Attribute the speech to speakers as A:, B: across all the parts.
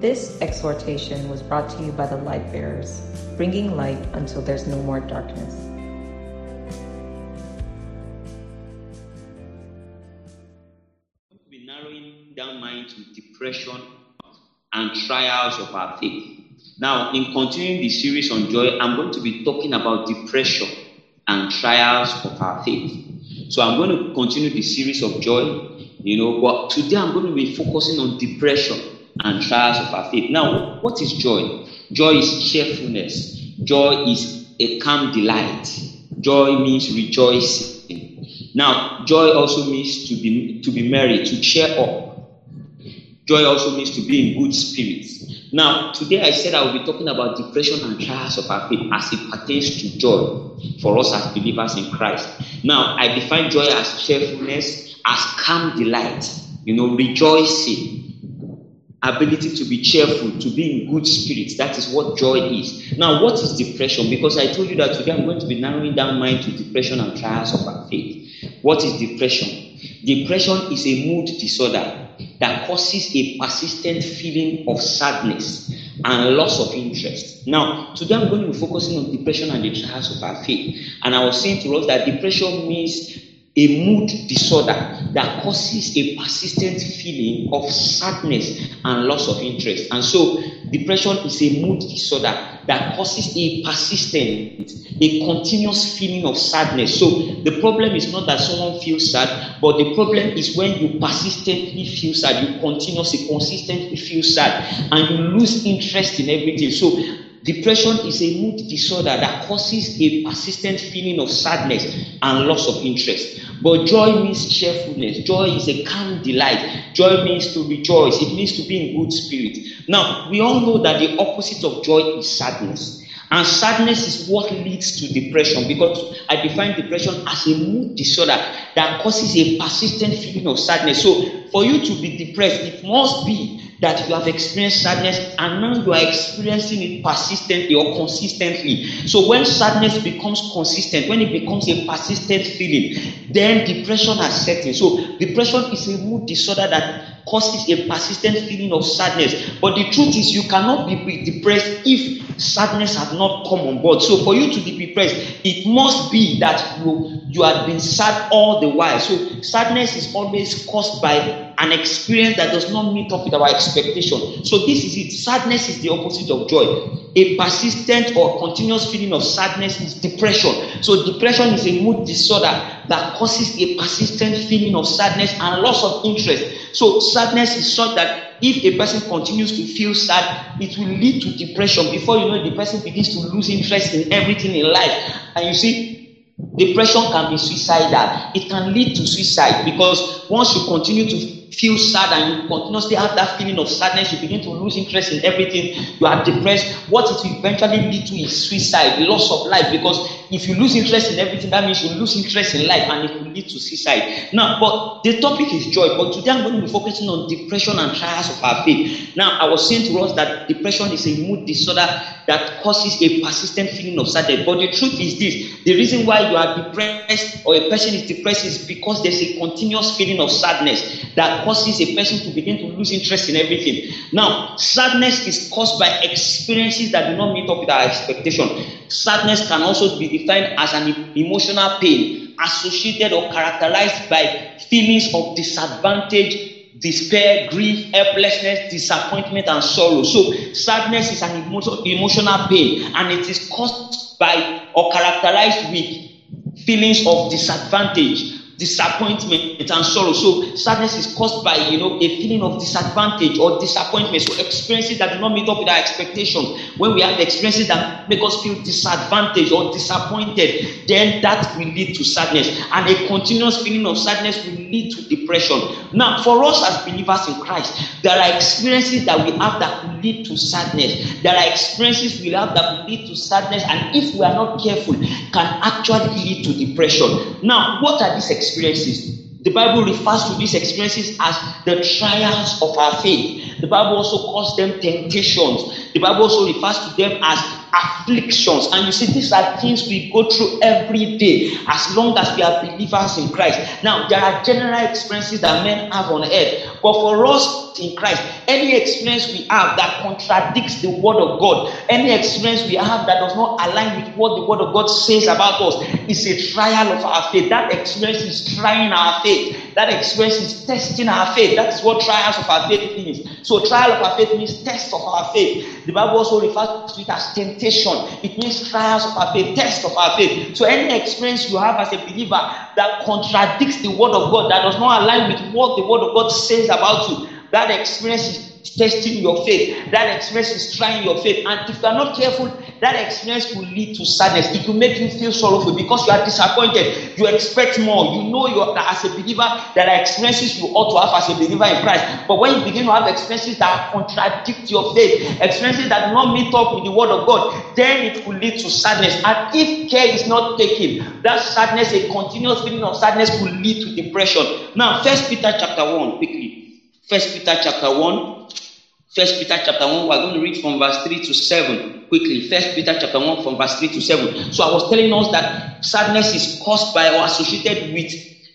A: This exhortation was brought to you by the Light Bearers, bringing light until there's no more darkness.
B: be narrowing down mind to depression and trials of our faith. Now, in continuing the series on joy, I'm going to be talking about depression and trials of our faith. So I'm going to continue the series of joy, you know, but today I'm going to be focusing on depression and trials of our faith. Now, what is joy? Joy is cheerfulness. Joy is a calm delight. Joy means rejoicing. Now, joy also means to be to be merry, to cheer up. Joy also means to be in good spirits. Now, today I said I will be talking about depression and trials of our faith as it pertains to joy for us as believers in Christ. Now, I define joy as cheerfulness, as calm delight, you know, rejoicing, ability to be cheerful, to be in good spirits. That is what joy is. Now, what is depression? Because I told you that today I'm going to be narrowing down mind to depression and trials of our faith. What is depression? Depression is a mood disorder that causes a persistent feeling of sadness and loss of interest. Now, today I'm going to be focusing on depression and the trials of our faith. And I was saying to us that depression means a mood disorder that causes a persistent feeling of sadness and loss of interest. And so, depression is a mood disorder that causes a persistent, a continuous feeling of sadness. So, the problem is not that someone feels sad, but the problem is when you persistently feel sad, you continuously, consistently feel sad, and you lose interest in everything. So, Depression is a mood disorder that causes a persistent feeling of sadness and loss of interest. But joy means cheerfulness. Joy is a calm delight. Joy means to rejoice. It means to be in good spirit. Now, we all know that the opposite of joy is sadness. And sadness is what leads to depression because I define depression as a mood disorder that causes a persistent feeling of sadness. So, for you to be depressed, it must be that you have experienced sadness and now you are experiencing it persistently or consistently. So when sadness becomes consistent, when it becomes a persistent feeling, then depression has set in. So depression is a mood disorder that causes a persistent feeling of sadness. But the truth is, you cannot be depressed if sadness has not come on board. So for you to be depressed, it must be that you you have been sad all the while. So sadness is always caused by an experience that does not meet up with our expectation. So this is it. Sadness is the opposite of joy. A persistent or continuous feeling of sadness is depression. So depression is a mood disorder that causes a persistent feeling of sadness and loss of interest. So sadness is such that if a person continues to feel sad, it will lead to depression. Before you know, the person begins to lose interest in everything in life. And you see, Depression can be suicidal. It can lead to suicide because once you continue to feel sad and you continuously have that feeling of sadness, you begin to lose interest in everything, you are depressed, what it will eventually lead to is suicide, loss of life. Because if you lose interest in everything, that means you lose interest in life and it will lead to suicide. Now, but the topic is joy, but today I'm going to be focusing on depression and trials of our faith. Now, I was saying to us that depression is a mood disorder that causes a persistent feeling of sadness. But the truth is this the reason why you are depressed or a person is depressed is because there's a continuous feeling of sadness that causes a person to begin to lose interest in everything. Now, sadness is caused by experiences that do not meet up with our expectation. Sadness can also be defined as an emotional pain associated or characterized by feelings of disadvantage despair, grief, helplessness, disappointment, and sorrow. So, sadness is an emotional pain and it is caused by or characterized with feelings of disadvantage, disappointment and sorrow. So sadness is caused by you know a feeling of disadvantage or disappointment. So experiences that do not meet up with our expectation. When we have experiences that make us feel disadvantaged or disappointed, then that will lead to sadness. And a continuous feeling of sadness will lead to depression. Now, for us as believers in Christ, there are experiences that we have that will lead to sadness. There are experiences we have that will lead to sadness, and if we are not careful, can actually lead to depression. Now, what are these experiences? Experiences. The Bible refers to these experiences as the trials of our faith. The Bible also calls them temptations. The Bible also refers to them as afflictions. And you see, these are things we go through every day as long as we are believers in Christ. Now, there are general experiences that men have on earth, but for us in Christ, any experience we have that contradicts the word of God, any experience we have that does not align with what the word of God says about us, is a trial of our faith. That experience is trying our faith. That experience is testing our faith. That is what trials of our faith means. So, trial of our faith means test of our faith. The Bible also refers to it as temptation. It means trials of our faith, test of our faith. So, any experience you have as a believer that contradicts the word of God, that does not align with what the word of God says about you, that experience is testing your faith. That experience is trying your faith. And if you are not careful, that experience will lead to sadness. It will make you feel sorrowful because you are disappointed. You expect more. You know you are, as a believer there are experiences you ought to have as a believer in Christ. But when you begin to have experiences that contradict your faith, experiences that do not meet up with the word of God, then it will lead to sadness. And if care is not taken, that sadness, a continuous feeling of sadness, will lead to depression. Now, First Peter chapter one, quickly. First Peter chapter one. First Peter chapter 1, we're going to read from verse 3 to 7 quickly. First Peter chapter 1 from verse 3 to 7. So I was telling us that sadness is caused by or associated with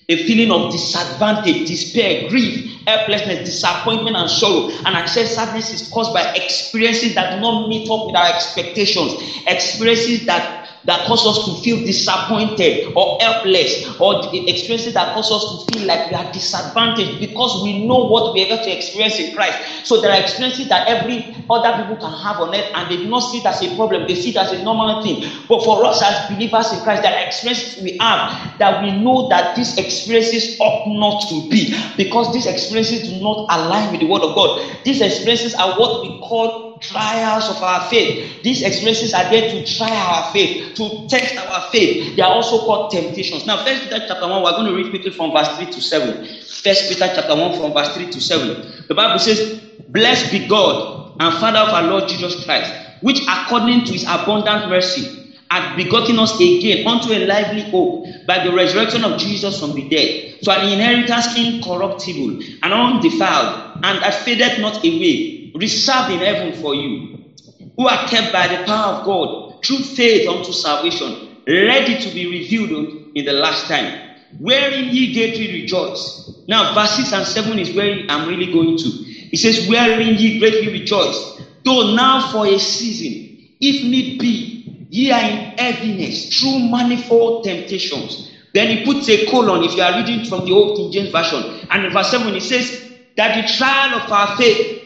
B: a feeling of disadvantage, despair, grief, helplessness, disappointment, and sorrow. And I said sadness is caused by experiences that do not meet up with our expectations, experiences that that cause us to feel disappointed or helpless, or experiences that cause us to feel like we are disadvantaged because we know what we are going to experience in Christ. So there are experiences that every other people can have on earth, and they do not see it as a problem, they see it as a normal thing. But for us as believers in Christ, there are experiences we have that we know that these experiences ought not to be because these experiences do not align with the word of God. These experiences are what we call trials of our faith. These experiences are there to try our faith, to test our faith. They are also called temptations. Now, First Peter chapter 1, we're going to read quickly from verse 3 to 7. First Peter chapter 1 from verse 3 to 7. The Bible says, Blessed be God and Father of our Lord Jesus Christ, which according to his abundant mercy hath begotten us again unto a lively hope by the resurrection of Jesus from the dead, to an inheritance incorruptible and undefiled, and that fadeth not away, reserved in heaven for you, who are kept by the power of God through faith unto salvation, ready to be revealed in the last time. Wherein ye greatly rejoice. Now, verse 6 and 7 is where I'm really going to. It says, Wherein ye greatly rejoice, though now for a season, if need be, ye are in heaviness through manifold temptations. Then he puts a colon if you are reading from the Old King James Version. And in verse 7, it says, That the trial of our faith,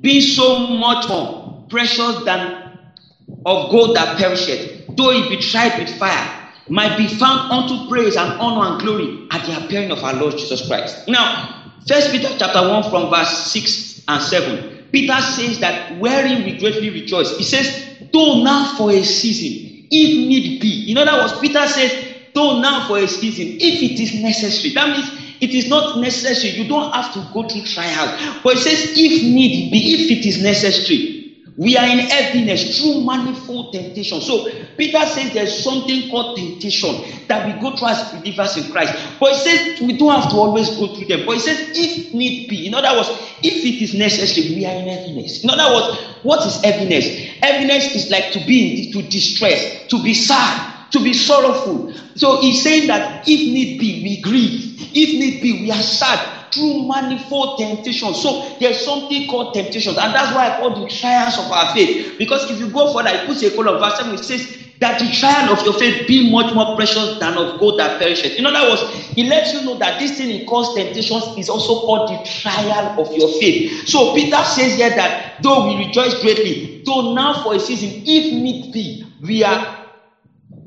B: being so much more precious than of gold that perisheth, though it be tried with fire, might be found unto praise and honor and glory at the appearing of our Lord Jesus Christ. Now, First Peter chapter 1 from verse 6 and 7. Peter says that wherein we greatly rejoice. He says, though now for a season, if need be. In other words, Peter says, though now for a season, if it is necessary. That means it is not necessary. You don't have to go through trials. But it says, if need be, if it is necessary. We are in heaviness through manifold temptation. So Peter says there's something called temptation that we go through as believers in Christ. But he says we don't have to always go through them. But he says if need be, in other words, if it is necessary, we are in heaviness. In other words, what is heaviness? Heaviness is like to be in to distress, to be sad, to be sorrowful. So he's saying that if need be, we grieve. If need be, we are sad through manifold temptations. So there's something called temptations, and that's why I call the trials of our faith. Because if you go further, it puts a call of verse 7, it says that the trial of your faith be much more precious than of gold that perishes. In other words, he lets you know that this thing he calls temptations is also called the trial of your faith. So Peter says here that though we rejoice greatly, though now for a season, if need be, we are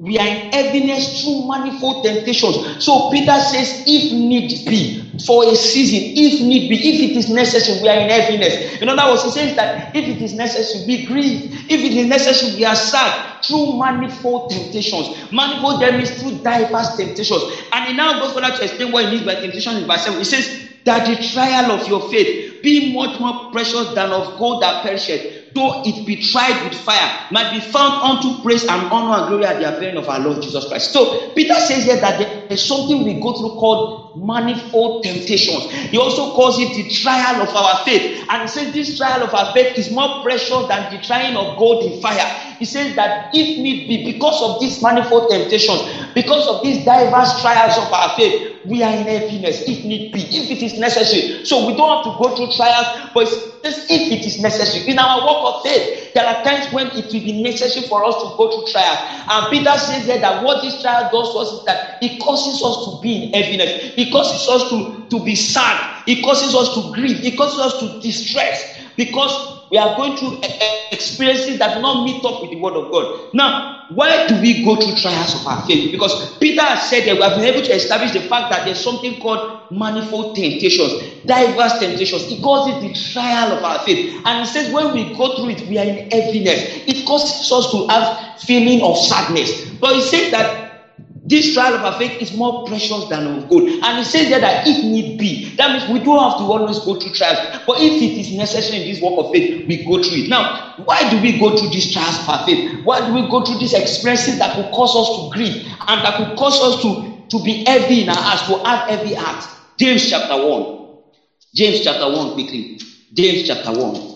B: we are in heaviness through manifold temptations. So Peter says, if need be, for a season, if need be, if it is necessary, we are in heaviness. In other words, he says that if it is necessary, be grieve. If it is necessary, we are sad through manifold temptations. Manifold there means through diverse temptations. And he now goes further to explain what he means by temptation in verse 7. He says that the trial of your faith be much more precious than of gold that perisheth though it be tried with fire, might be found unto praise and honor and glory at the appearing of our Lord Jesus Christ. So Peter says here that there is something we go through called manifold temptations. He also calls it the trial of our faith. And he says this trial of our faith is more precious than the trying of gold in fire. He says that if need be, because of these manifold temptations, because of these diverse trials of our faith, we are in heaviness if need be, if it is necessary. So we don't have to go through trials, but if it is necessary. In our walk of faith, there are times when it will be necessary for us to go through trials. And Peter says that what this trial does to us is that it causes us to be in heaviness, it causes us to, to be sad, it causes us to grieve, it causes us to distress because we are going through experiences that do not meet up with the word of God. Now, why do we go through trials of our faith? Because Peter has said that we have been able to establish the fact that there's something called manifold temptations, diverse temptations. It causes the trial of our faith. And he says when we go through it, we are in heaviness. It causes us to have feeling of sadness. But he said that this trial of our faith is more precious than of gold. And he says there that if need be, that means we don't have to always go through trials. But if it is necessary in this walk of faith, we go through it. Now, why do we go through these trials of faith? Why do we go through these experiences that could cause us to grieve and that could cause us to, to be heavy in our hearts, to have heavy heart? James chapter 1. James chapter 1, quickly. James chapter 1.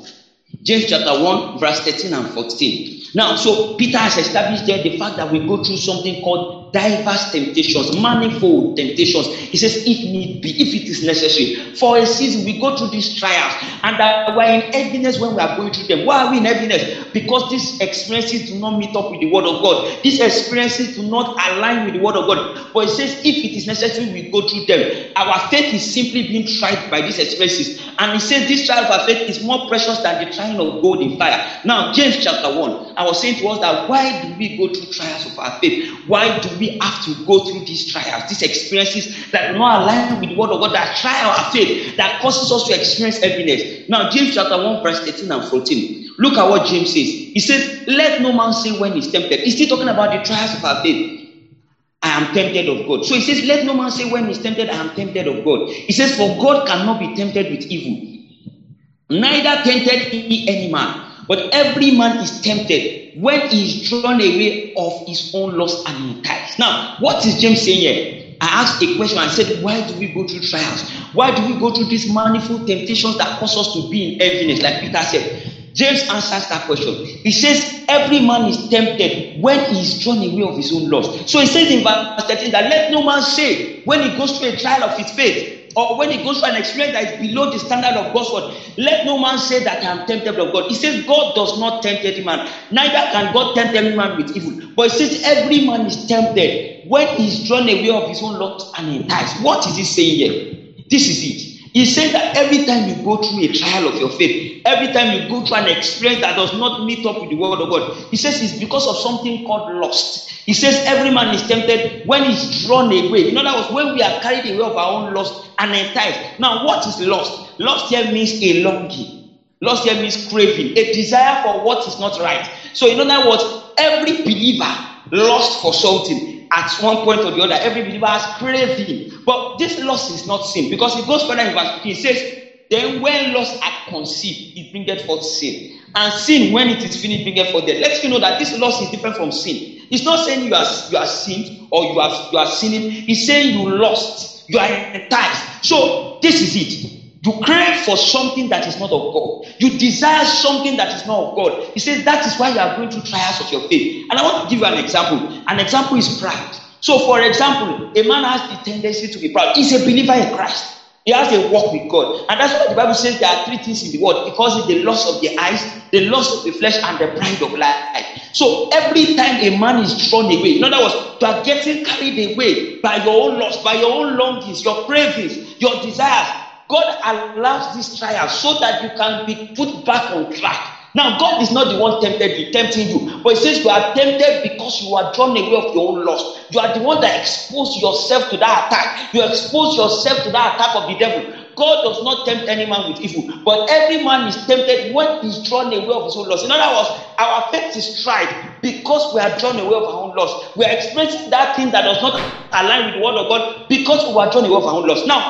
B: James chapter 1, verse 13 and 14. Now, so Peter has established there the fact that we go through something called diverse temptations, manifold temptations. He says, if need be, if it is necessary, for a season we go through these trials, and that we're in heaviness when we are going through them. Why are we in heaviness? Because these experiences do not meet up with the word of God. These experiences do not align with the word of God. But he says, if it is necessary, we go through them. Our faith is simply being tried by these experiences. And he says, this trial of our faith is more precious than the trying of gold in fire. Now, James chapter 1, I was saying to us that why do we go through trials of our faith? Why do we have to go through these trials, these experiences that are not aligned with the word of God, that try our faith, that causes us to experience heaviness? Now, James chapter 1, verse 13 and 14. Look at what James says. He says, Let no man say when he's tempted. He's still talking about the trials of our faith. I am tempted of God. So he says, Let no man say when he's tempted, I am tempted of God. He says, For God cannot be tempted with evil. Neither tempted he any man. But every man is tempted when he is drawn away of his own lust and enticed. Now, what is James saying here? I asked a question and said, Why do we go through trials? Why do we go through these manifold temptations that cause us to be in heaviness? Like Peter said, James answers that question. He says, Every man is tempted when he is drawn away of his own lust. So he says in verse 13 that let no man say when he goes through a trial of his faith, or when he goes through an experience that is below the standard of God's word, let no man say that I am tempted of God. He says God does not tempt any man, neither can God tempt any man with evil. But he says every man is tempted when he is drawn away of his own lust and enticed. What is he saying here? This is it. He said that every time you go through a trial of your faith, every time you go through an experience that does not meet up with the word of God, he says it's because of something called lust. He says every man is tempted when he's drawn away. In other words, when we are carried away of our own lust and enticed. Now, what is lust? Lust here means a longing. Lust here means craving, a desire for what is not right. So, in other words, every believer lost for something at one point or the other. Every believer has craving. But this loss is not sin because it goes further in verse 15. It says, Then when loss had conceived, it bringeth forth sin. And sin, when it is finished, bringeth forth death. Let's you know that this loss is different from sin. It's not saying you are you are sinned or you are you are sinning. It's saying you lost, you are enticed. So this is it. You crave for something that is not of God. You desire something that is not of God. He says that is why you are going through trials of your faith. And I want to give you an example. An example is pride. So, for example, a man has the tendency to be proud. He's a believer in Christ. He has a walk with God. And that's why the Bible says there are three things in the world. because it's the loss of the eyes, the loss of the flesh, and the pride of life. So every time a man is drawn away, in other words, you are getting carried away by your own loss, by your own longings, your cravings, your desires, God allows this trial so that you can be put back on track. Now, God is not the one tempted tempting you, but He says you are tempted because you are drawn away of your own lust. You are the one that exposed yourself to that attack. You expose yourself to that attack of the devil. God does not tempt any man with evil, but every man is tempted when he's drawn away of his own lust. In other words, our faith is tried because we are drawn away of our own lust. We are experiencing that thing that does not align with the word of God because we are drawn away of our own lust. Now,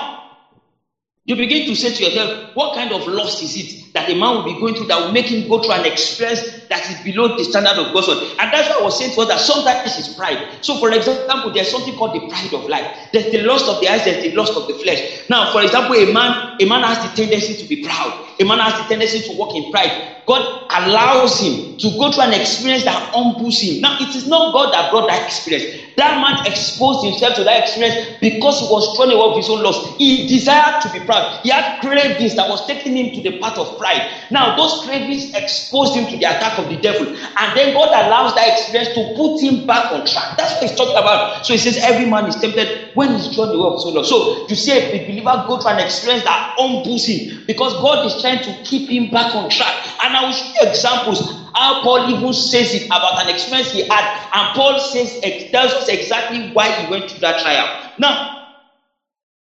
B: you begin to say to yourself, what kind of loss is it that a man will be going through that will make him go through an experience that is below the standard of God's word. And that's why I was saying to us that sometimes it's pride. So, for example, there's something called the pride of life. There's the lust of the eyes, there's the lust of the flesh. Now, for example, a man, a man has the tendency to be proud. A man has the tendency to walk in pride. God allows him to go through an experience that humbles him. Now, it is not God that brought that experience. That man exposed himself to that experience because he was trying to of his own lust. He desired to be proud. He had cravings that was taking him to the path of pride. Now, those cravings exposed him to the attack of the devil. And then God allows that experience to put him back on track. That's what he's talking about. So he says, Every man is tempted when he's drawn away of his own. So you see a believer go through an experience that humbles him because God is trying to keep him back on track. And I will show you examples how Paul even says it about an experience he had, and Paul says tells us exactly why he went through that trial. Now,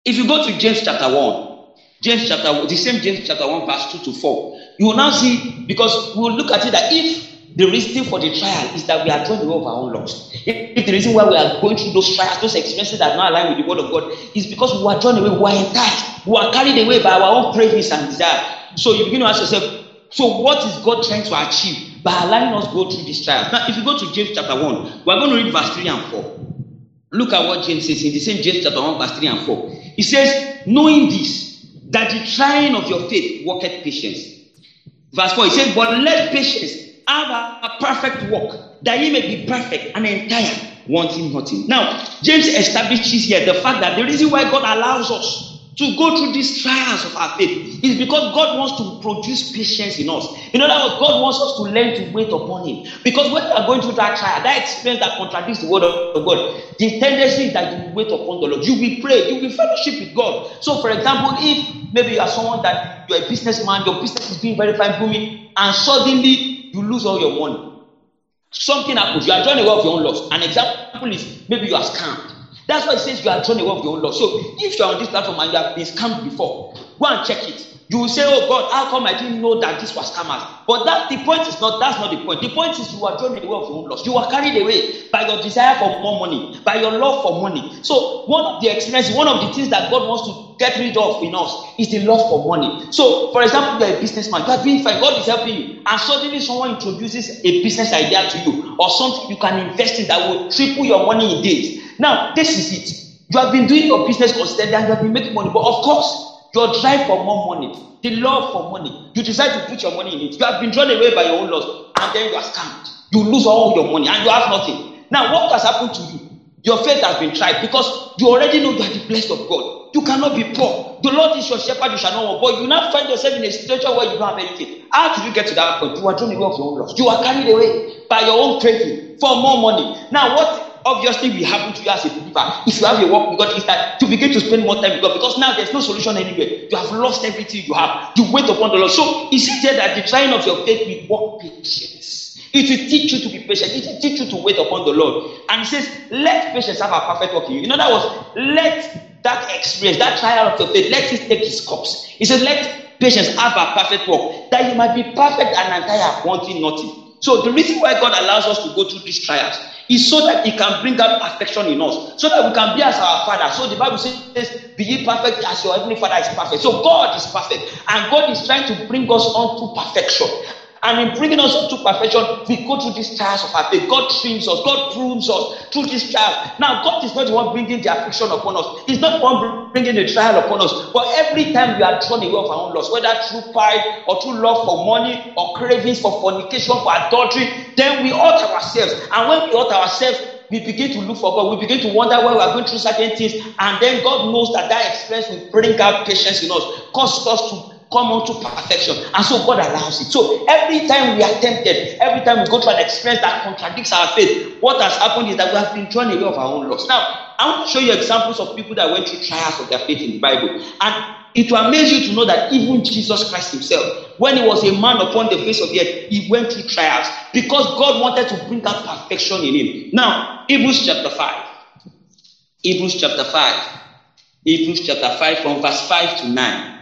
B: if you go to James chapter 1, James chapter the same James chapter 1, verse 2 to 4, you will now see because we will look at it that if the reason for the trial is that we are drawn away of our own. If, if the reason why we are going through those trials, those experiences that are not aligned with the word of God, is because we are drawn away, we are enticed, we are carried away by our own cravings and desire. So you begin to ask yourself, so what is God trying to achieve by allowing us go through this trial? Now, if you go to James chapter 1, we are going to read verse 3 and 4. Look at what James says in the same James chapter 1, verse 3 and 4. He says, Knowing this, that the trying of your faith worketh patience. Verse 4, he says, But let patience have a, a perfect work, that ye may be perfect and entire, wanting nothing. Now, James establishes here the fact that the reason why God allows us to go through these trials of our faith is because God wants to produce patience in us. In other words, God wants us to learn to wait upon Him. Because when you are going through that trial, that experience that contradicts the word of God, the tendency is that you wait upon the Lord. You will pray, you will fellowship with God. So, for example, if maybe you are someone that you're a businessman, your business is doing very fine, booming, and suddenly you lose all your money. Something happens, you are drawn away of your own loss. An example is maybe you are scammed that's why it says you are drawn away of your own law. So if you are on this platform and you have been scammed before, go and check it. You will say, Oh God, how come I didn't know that this was scammers? But that the point is not that's not the point. The point is you are drawn away of your own loss. You are carried away by your desire for more money, by your love for money. So one of the experiences, one of the things that God wants to get rid of in us is the love for money. So, for example, you're a businessman, you are fine, God is helping you, and suddenly someone introduces a business idea to you or something you can invest in that will triple your money in days. Now, this is it. You have been doing your business consistently and you have been making money, but of course, your drive for more money, the love for money, you decide to put your money in it. You have been drawn away by your own loss, and then you are scammed. You lose all your money and you have nothing. Now, what has happened to you? Your faith has been tried because you already know you are the blessed of God. You cannot be poor. The Lord is your shepherd, you shall not want. But you now find yourself in a situation where you don't have anything. How did you get to that point? You are drawn away of your own loss. You are carried away by your own craving for more money. Now, what obviously will happen to you as a believer if you have a work with God is that to begin to spend more time with God because now there's no solution anywhere. You have lost everything you have. You wait upon the Lord. So he said that the trying of your faith will work patience. It will teach you to be patient. It will teach you to wait upon the Lord. And he says, let patience have a perfect work in you. In other words, let that experience, that trial of your faith, let it take its course. He says, let patience have a perfect work, that you might be perfect and entire, wanting nothing. So the reason why God allows us to go through these trials is so that He can bring out perfection in us, so that we can be as our Father. So the Bible says, "Be ye perfect as your heavenly Father is perfect." So God is perfect, and God is trying to bring us on to perfection. And in bringing us to perfection, we go through these trials of our faith. God trims us, God prunes us through this trial. Now, God is not the one bringing the affliction upon us, He's not the one bringing the trial upon us. But every time we are drawn away of our own loss, whether through pride or through love for money or cravings for fornication, for adultery, then we hurt ourselves. And when we hurt ourselves, we begin to look for God. We begin to wonder why we are going through certain things. And then God knows that that experience will bring out patience in us, cause us to come on to perfection. And so God allows it. So every time we are tempted, every time we go through an experience that contradicts our faith, what has happened is that we have been drawn away of our own loss. Now, I want to show you examples of people that went through trials of their faith in the Bible. And it will amaze you to know that even Jesus Christ Himself, when He was a man upon the face of the earth, He went through trials because God wanted to bring out perfection in Him. Now, Hebrews chapter 5. Hebrews chapter 5. Hebrews chapter 5 from verse 5 to 9.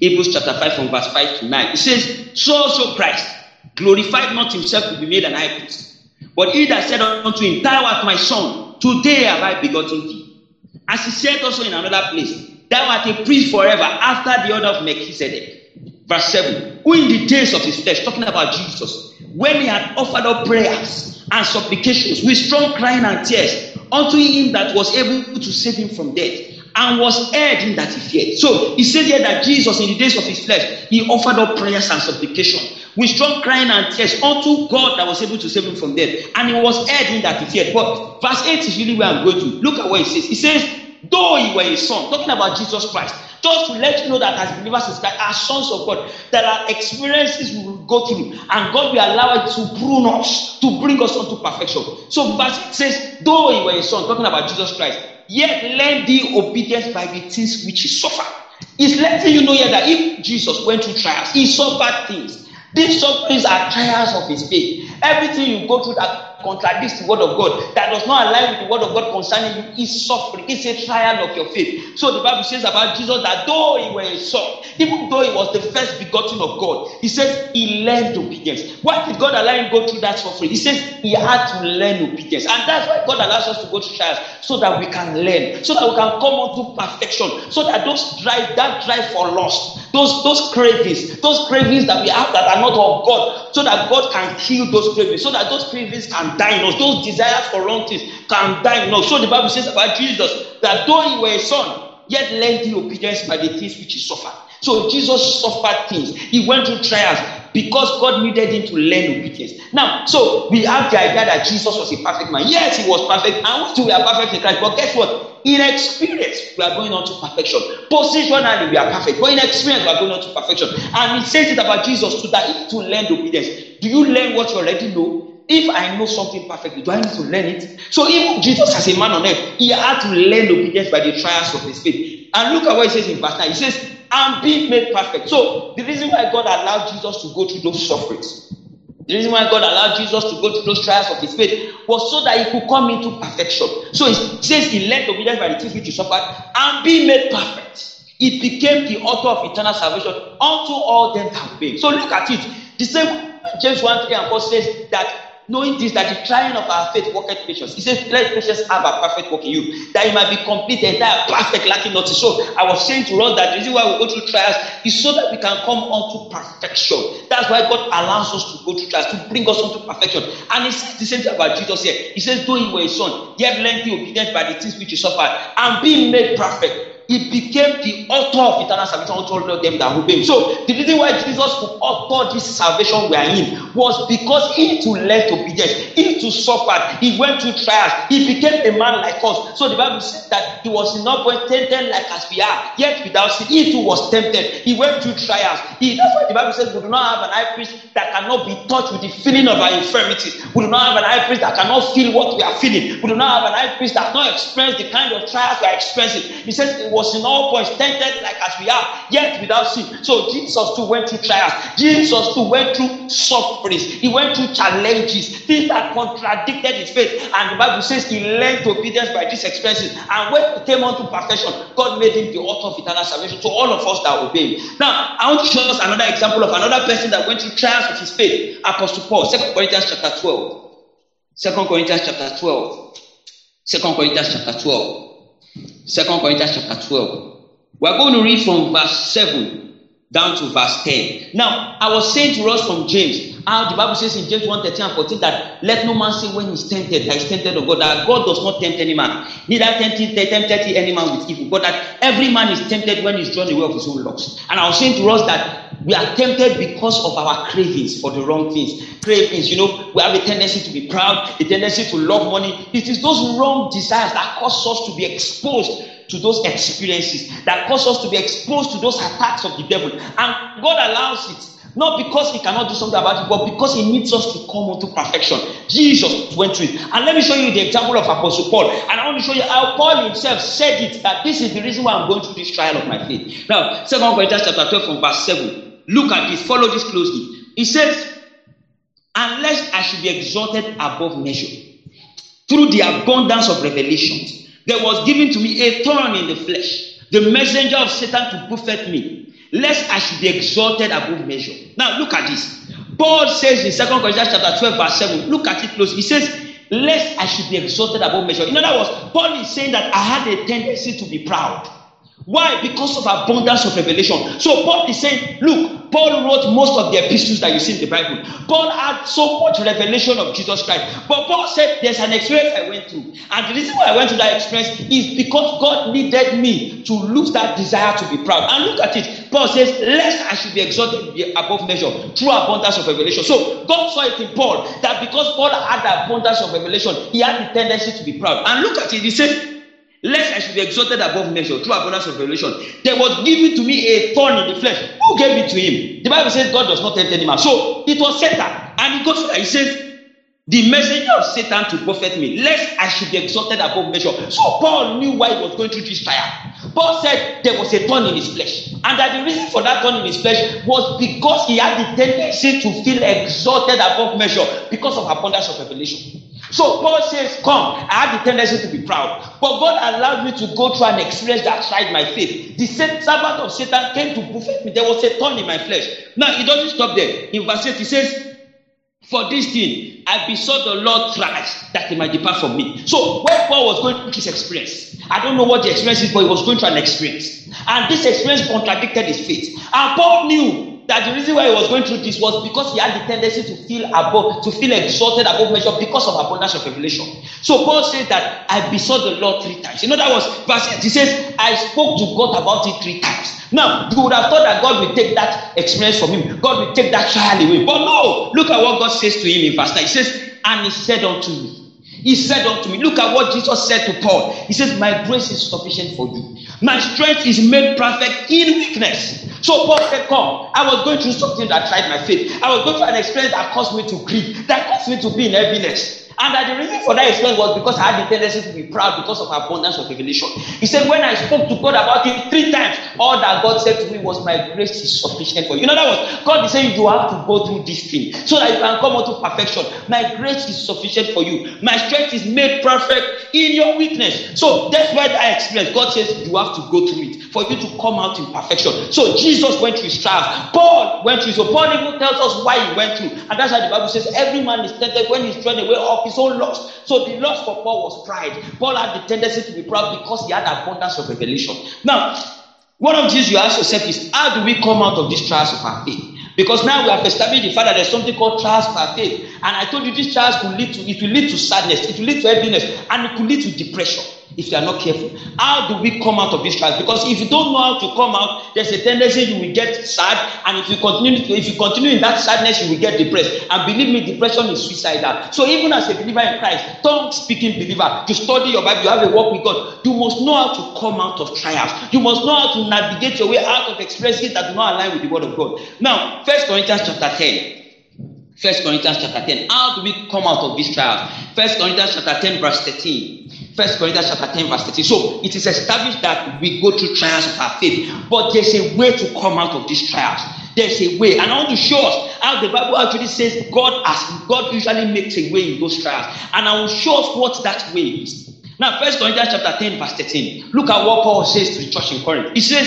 B: Hebrews chapter 5 from verse 5 to 9. It says, So also Christ glorified not himself to be made an high priest. But he that said unto him, Thou art my son, today have I begotten thee. As he said also in another place, Thou art a priest forever after the order of Melchizedek. Verse 7 Who in the days of his flesh, talking about Jesus, when he had offered up prayers and supplications with strong crying and tears unto him that was able to save him from death, and was heard in that he feared. So he said here that Jesus, in the days of his flesh, he offered up prayers and supplication with strong crying and tears unto God that was able to save him from death. And he was heard in that he feared. But verse 8 is really where I'm going to. Look at what he says. He says, though he were a son, talking about Jesus Christ, just to let you know that as believers in Christ, as sons of God, there are experiences we will go through, and God will allow it to prune us, to bring us unto perfection. So verse 8 says, though he were a son, talking about Jesus Christ, yet learn the obedience by the things which he suffered. He's letting you know here that if Jesus went through trials, he suffered things. These sufferings are trials of his faith. Everything you go through that contradicts the word of God, that does not align with the word of God concerning you, is suffering. It's a trial of your faith. So the Bible says about Jesus that though he was a son, even though he was the first begotten of God, he says he learned obedience. Why did God allow him go through that suffering? He says he had to learn obedience. And that's why God allows us to go through trials so that we can learn, so that we can come unto perfection, so that those drive, that drive for lust, those, those cravings, those cravings that we have that are not of God, so that God can kill those cravings, so that those cravings can die in us. Those desires for wrong things can die in us. So the Bible says about Jesus that though he were a son, yet learned the obedience by the things which he suffered. So Jesus suffered things. He went through trials because God needed him to learn obedience. Now, so we have the idea that Jesus was a perfect man. Yes, he was perfect, and we are perfect in Christ. But guess what? In experience, we are going on to perfection. Positionally, we are perfect, but in experience, we are going on to perfection. And he says it about Jesus too that to learn obedience. Do you learn what you already know? If I know something perfectly, do I need to learn it? So even Jesus, as a man on earth, he had to learn obedience by the trials of his faith. And look at what he says in verse 9. He says, I'm being made perfect. So the reason why God allowed Jesus to go through those sufferings, the reason why God allowed Jesus to go through those trials of his faith was so that he could come into perfection. So he says he learned obedience by the things which he suffered and be made perfect. He became the author of eternal salvation unto all them that obey. So look at it. The same James 1 3 and 4 says that knowing this that the trying of our faith worketh patience. He says, Let patience have a perfect work in you, that it might be complete, entire, perfect, lacking nothing. So I was saying to us that the reason why we go through trials is so that we can come unto perfection. That's why God allows us to go through trials to bring us unto perfection. And says the same thing about Jesus here. He says, Though he were a son, yet learned the obedience by the things which he suffered, and being made perfect he became the author of eternal salvation unto all them that obey him. So the reason why Jesus could author this salvation we are in was because he to learn obedience, he to suffer, he went through trials, he became a man like us. So the Bible says that he was not no point tempted like as we are, yet without sin. He too was tempted. He went through trials. He, that's why the Bible says we do not have an high priest that cannot be touched with the feeling of our infirmities. We do not have an high priest that cannot feel what we are feeling. We do not have an high priest that cannot experience the kind of trials we are experiencing. He says it was was in all points tempted like as we are, yet without sin. So Jesus too went through trials. Jesus too went through sufferings. He went through challenges, things that contradicted his faith. And the Bible says he learned obedience by these experiences. And when he came unto perfection, God made him the author of eternal salvation to all of us that obey him. Now, I want to show us another example of another person that went through trials of his faith. Apostle Paul, 2 Corinthians chapter 12. 2 Corinthians chapter 12. 2 Corinthians chapter 12. Second Corinthians chapter 12. We're going to read from verse 7 down to verse 10. Now, I was saying to us from James, how the Bible says in James 1 13 and 14 that let no man say when he's tempted that he's tempted of God, that God does not tempt any man, neither tempted, tempted any man with evil, but that every man is tempted when he's drawn away of his own lust. And I was saying to us that we are tempted because of our cravings for the wrong things. Cravings, you know, we have a tendency to be proud, a tendency to love money. It is those wrong desires that cause us to be exposed to those experiences, that cause us to be exposed to those attacks of the devil. And God allows it. Not because he cannot do something about it, but because he needs us to come unto perfection. Jesus went through it. And let me show you the example of Apostle Paul. And I want to show you how Paul himself said it that this is the reason why I'm going through this trial of my faith. Now, 2 Corinthians chapter 12 from verse 7. Look at this, follow this closely. He says, Unless I should be exalted above measure through the abundance of revelations, there was given to me a thorn in the flesh, the messenger of Satan to buffet me, lest I should be exalted above measure. Now, look at this. Paul says in 2 Corinthians chapter 12, verse 7, look at it closely. He says, Lest I should be exalted above measure. In other words, Paul is saying that I had a tendency to be proud. Why? Because of abundance of revelation. So Paul is saying, look, Paul wrote most of the epistles that you see in the Bible. Paul had so much revelation of Jesus Christ. But Paul said, There's an experience I went through. And the reason why I went through that experience is because God needed me to lose that desire to be proud. And look at it. Paul says, Lest I should be exalted above measure through abundance of revelation. So God saw it in Paul that because Paul had abundance of revelation, he had the tendency to be proud. And look at it. He said, lest I should be exalted above measure through abundance of revelation. There was given to me a thorn in the flesh. Who gave it to him? The Bible says God does not tempt any man. So it was Satan. And he goes he says, the messenger of Satan to buffet me, lest I should be exalted above measure. So Paul knew why he was going through this trial. Paul said there was a thorn in his flesh. And that the reason for that thorn in his flesh was because he had the tendency to feel exalted above measure because of abundance of revelation. So Paul says, Come, I have the tendency to be proud. But God allowed me to go through an experience that tried my faith. The servant of Satan came to buffet me. There was a thorn in my flesh. Now, he doesn't stop there. In verse 8, he says, For this thing, I besought the Lord thrice that he might depart from me. So, when Paul was going through this experience, I don't know what the experience is, but he was going through an experience. And this experience contradicted his faith. And Paul knew that the reason why he was going through this was because he had the tendency to feel above, to feel exalted above measure because of abundance of revelation. So Paul said that I besought the Lord three times. You know, that was verse 8. He says, I spoke to God about it three times. Now, you would have thought that God will take that experience from him. God will take that trial away. But no, look at what God says to him in verse 9. He says, And he said unto me, he said unto me, Look at what Jesus said to Paul. He says, My grace is sufficient for you. My strength is made perfect in weakness. So Paul said, Come, I was going through something that tried my faith. I was going through an experience that caused me to grieve, that caused me to be in heaviness. And that the reason for that experience was because I had the tendency to be proud because of abundance of revelation. He said, When I spoke to God about it three times, all that God said to me was, My grace is sufficient for you. Know, that was God is saying, You have to go through this thing so that you can come unto perfection. My grace is sufficient for you. My strength is made perfect in your weakness. So that's why I experienced. God says, You have to go through it for you to come out in perfection. So Jesus went through his trials. Paul went through. So Paul even tells us why he went through. And that's why the Bible says, Every man is tempted when he's trying away off his own lust. So the lust for Paul was pride. Paul had the tendency to be proud because he had abundance of revelation. Now, one of the things you ask yourself is how do we come out of these trials of our faith? Because now we have established the fact that there's something called trials of our faith. And I told you these trials could lead to it will lead to sadness, it will lead to heaviness, and it could lead to depression if you are not careful. How do we come out of this trials? Because if you don't know how to come out, there's a tendency you will get sad, and if you continue if you continue in that sadness, you will get depressed. And believe me, depression is suicidal. So even as a believer in Christ, tongue speaking believer, to study your Bible, you have a walk with God. You must know how to come out of trials. You must know how to navigate your way out of experiences that do not align with the word of God. Now, First Corinthians chapter 10. First Corinthians chapter 10. How do we come out of this trial? First Corinthians chapter 10, verse 13. First Corinthians chapter 10, verse 13. So it is established that we go through trials of our faith, but there's a way to come out of these trials. There's a way, and I want to show us how the Bible actually says God as God usually makes a way in those trials, and I will show us what that way is. Now, First Corinthians chapter 10, verse 13. Look at what Paul says to the church in Corinth. He says,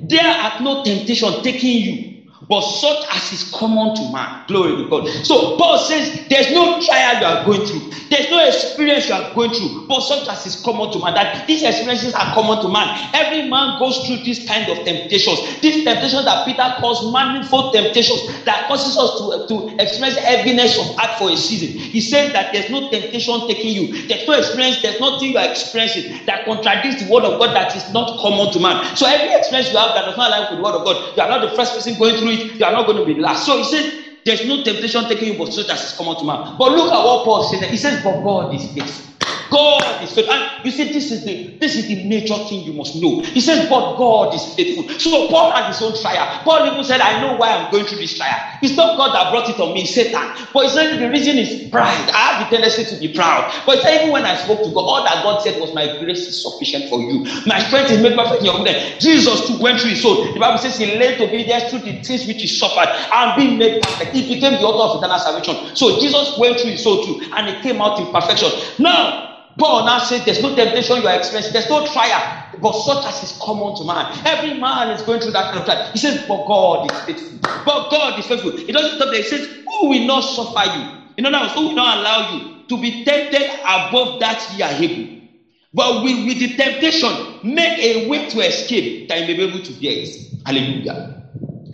B: There hath no temptation taking you but such as is common to man. Glory to God. So Paul says there's no trial you are going through, there's no experience you are going through, but such as is common to man. That these experiences are common to man. Every man goes through these kind of temptations. These temptations that Peter calls manifold temptations that causes us to, to experience heaviness of heart for a season. He says that there's no temptation taking you, there's no experience, there's nothing you are experiencing that contradicts the word of God that is not common to man. So every experience you have that does not align with the word of God, you are not the first person going through it, you are not going to be last. So he said, There's no temptation taking you, but such as is common to man. But look at what Paul said. He says, But God is faithful. God is faithful. And you see, this is the this is the major thing you must know. He says, But God is faithful. So Paul had his own trial. Paul even said, I know why I'm going through this trial. It's not God that brought it on me, Satan. But he said the reason is pride. I have the tendency to be proud. But said, even when I spoke to God, all that God said was, My grace is sufficient for you. My strength is made perfect in your goodness. Jesus too went through his soul. The Bible says he laid obedience through the things which he suffered and being made perfect. He became the author of eternal salvation. So Jesus went through his soul too, and he came out in perfection. Now, Paul now said, There's no temptation you are experiencing, there's no trial, but such as is common to man. Every man is going through that kind of trial. He says, But God is faithful. But God is faithful. He doesn't stop there. He says, Who will not suffer you? In other words, who will not allow you to be tempted above that ye are able? But with, with the temptation, make a way to escape that you may be able to bear it. Hallelujah.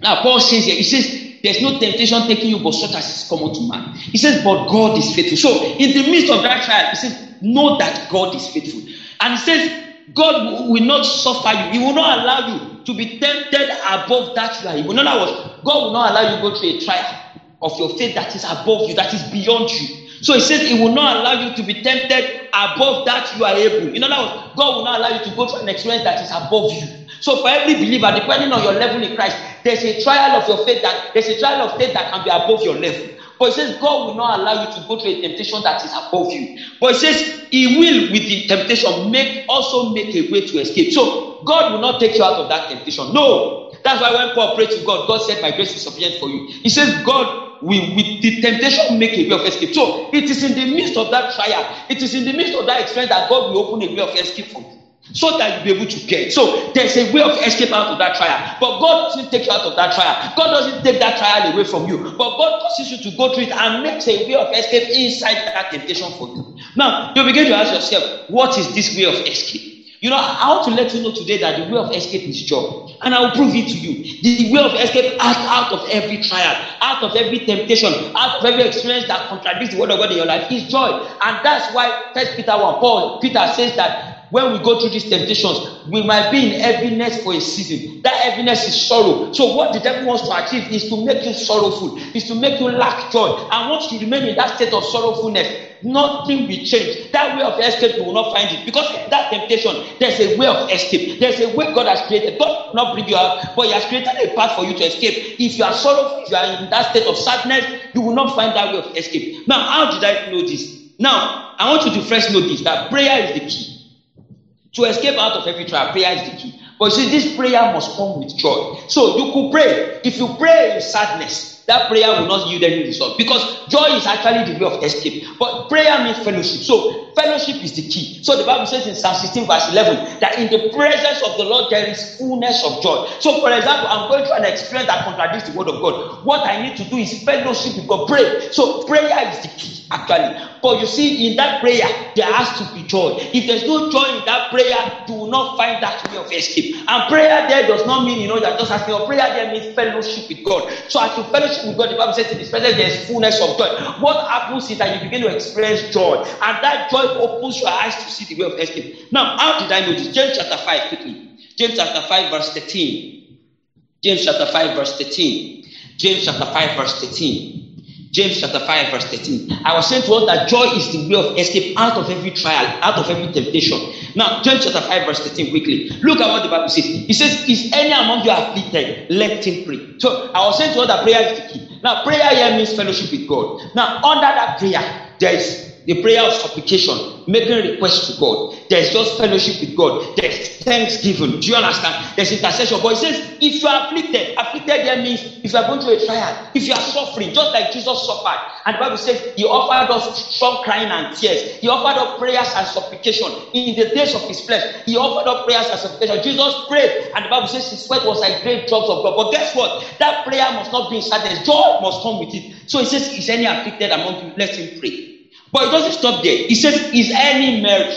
B: Now, Paul says here, he says, There's no temptation taking you but such as is common to man. He says, But God is faithful. So, in the midst of that trial, he says, Know that God is faithful. And he says, God will not suffer you. He will not allow you to be tempted above that trial. He will not allow God will not allow you to go through a trial of your faith that is above you, that is beyond you. So he says he will not allow you to be tempted above that you are able. In other words, God will not allow you to go through an experience that is above you. So for every believer, depending on your level in Christ, there's a trial of your faith that there's a trial of faith that can be above your level. But it says God will not allow you to go through a temptation that is above you. But it says He will, with the temptation, make also make a way to escape. So God will not take you out of that temptation. No. That's why when Paul prayed to God, God said, My grace is sufficient for you. He says, God will, with the temptation, make a way of escape. So it is in the midst of that trial, it is in the midst of that experience that God will open a way of escape for you so that you'll be able to get. So there's a way of escape out of that trial. But God doesn't take you out of that trial. God doesn't take that trial away from you. But God causes you to go through it and makes a way of escape inside that temptation for you. Now, you begin to ask yourself, what is this way of escape? You know, I want to let you know today that the way of escape is joy. And I will prove it to you. The way of escape out, out of every trial, out of every temptation, out of every experience that contradicts the word of God in your life is joy. And that's why First Peter 1, Paul, Peter says that when we go through these temptations, we might be in heaviness for a season. That heaviness is sorrow. So, what the devil wants to achieve is to make you sorrowful, is to make you lack joy. And once you remain in that state of sorrowfulness, nothing will change. That way of escape, you will not find it. Because that temptation, there's a way of escape. There's a way God has created. God will not bring you out, but He has created a path for you to escape. If you are sorrowful, if you are in that state of sadness, you will not find that way of escape. Now, how did I know this? Now, I want you to first this that prayer is the key. To escape out of every trial, prayer is the key. But see, this prayer must come with joy. So you could pray. If you pray in sadness, that prayer will not yield any result because joy is actually the way of escape. But prayer means fellowship. So fellowship is the key. So the Bible says in Psalm 16, verse 11, that in the presence of the Lord there is fullness of joy. So, for example, I'm going through an experience that contradicts the word of God. What I need to do is fellowship with God. Pray. So prayer is the key, actually. But you see, in that prayer, there has to be joy. If there's no joy in that prayer, will not find that way of escape. And prayer there does not mean, you know, you're just asking. Or prayer there means fellowship with God. So as you fellowship with God, the Bible says in His presence there is fullness of joy. What happens is that you begin to experience joy. And that joy opens your eyes to see the way of escape. Now, how did I know this? James chapter 5, quickly. James chapter 5, verse 13. James chapter 5, verse 13. James chapter 5, verse 13. James chapter 5, verse 13. I was saying to us that joy is the way of escape out of every trial, out of every temptation. Now, James chapter 5, verse 13, quickly. Look at what the Bible says. It says, Is any among you afflicted? Let him pray. So I was saying to us that prayer is the key. Now, prayer here means fellowship with God. Now, under that prayer, there is the prayer of supplication, making a request to God. There's just fellowship with God. There's thanksgiving. Do you understand? There's intercession. But it says, if you are afflicted, afflicted there means if you are going through a trial, if you are suffering, just like Jesus suffered. And the Bible says he offered us strong crying and tears. He offered up prayers and supplication. In the days of his flesh, he offered up prayers and supplication. Jesus prayed, and the Bible says his sweat was like great drops of blood. But guess what? That prayer must not be in sadness. Joy must come with it. So he says, Is any afflicted among you? Let him pray. But it doesn't stop there. He says, Is any merry?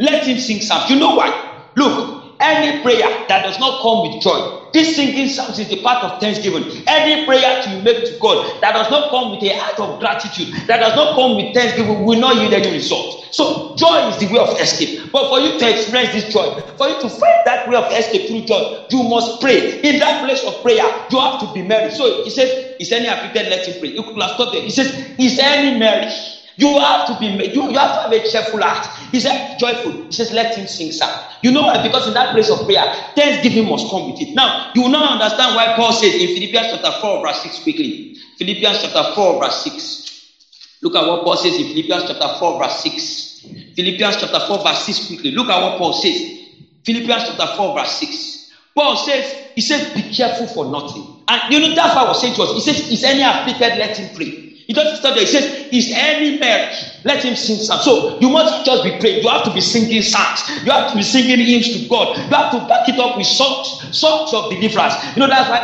B: Let him sing psalms. You know why? Look, any prayer that does not come with joy, this singing psalms is the part of thanksgiving. Any prayer to make to God that does not come with a heart of gratitude, that does not come with thanksgiving, will not yield any result. So, joy is the way of escape. But for you to experience this joy, for you to find that way of escape through joy, you must pray. In that place of prayer, you have to be merry. So, he says, Is any afflicted? Let him pray. There. He says, Is any merry? You have to be you, you have to have a cheerful heart. He said, joyful. He says, let him sing psalm. You know why? Because in that place of prayer, thanksgiving must come with it. Now, you will not understand why Paul says in Philippians chapter 4, verse 6 quickly. Philippians chapter 4, verse 6. Look at what Paul says in Philippians chapter 4, verse 6. Philippians chapter 4, verse 6 quickly. Look at what Paul says. Philippians chapter 4, verse 6. Paul says, he says, be careful for nothing. And you know, that's what I was saying to us. He says, is any afflicted, let him pray. He doesn't stop there. He says, Is any merry? Let him sing psalms. So you must just be praying. You have to be singing songs. You have to be singing hymns to God. You have to back it up with songs, songs of deliverance. You know, that's why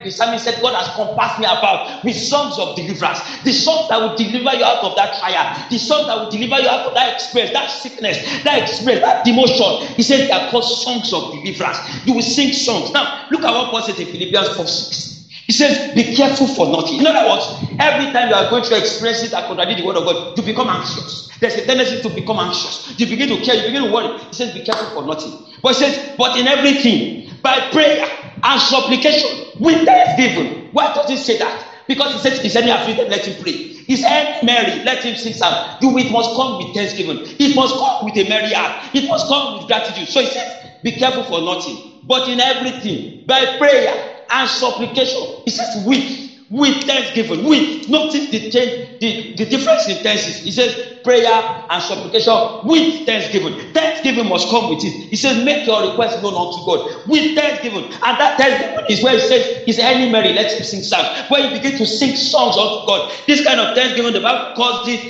B: the psalmist said, God has compassed me about with songs of deliverance. The songs that will deliver you out of that trial, the songs that will deliver you out of that experience, that sickness, that experience, that demotion. He said they are called songs of deliverance. You will sing songs. Now, look at what Paul says in Philippians 4 6. He says, Be careful for nothing. In other words, every time you are going through it that contradict the word of God, you become anxious. There's a tendency to become anxious. You begin to care, you begin to worry. He says, Be careful for nothing. But he says, But in everything, by prayer and supplication, with thanksgiving. Why does he say that? Because he says, Is any afflicted, let him pray. Is any merry, let him sing psalm. You it must come with thanksgiving. It must come with a merry heart. It must come with gratitude. So he says, Be careful for nothing. But in everything, by prayer and supplication. He says with with thanksgiving, with notice the change, the, the difference in tenses. He says prayer and supplication with thanksgiving. Thanksgiving must come with it. He says, make your request known unto God with thanksgiving. And that thanksgiving is where he says, is any merry, let him sing songs. Where you begin to sing songs unto God, this kind of thanksgiving, the Bible calls it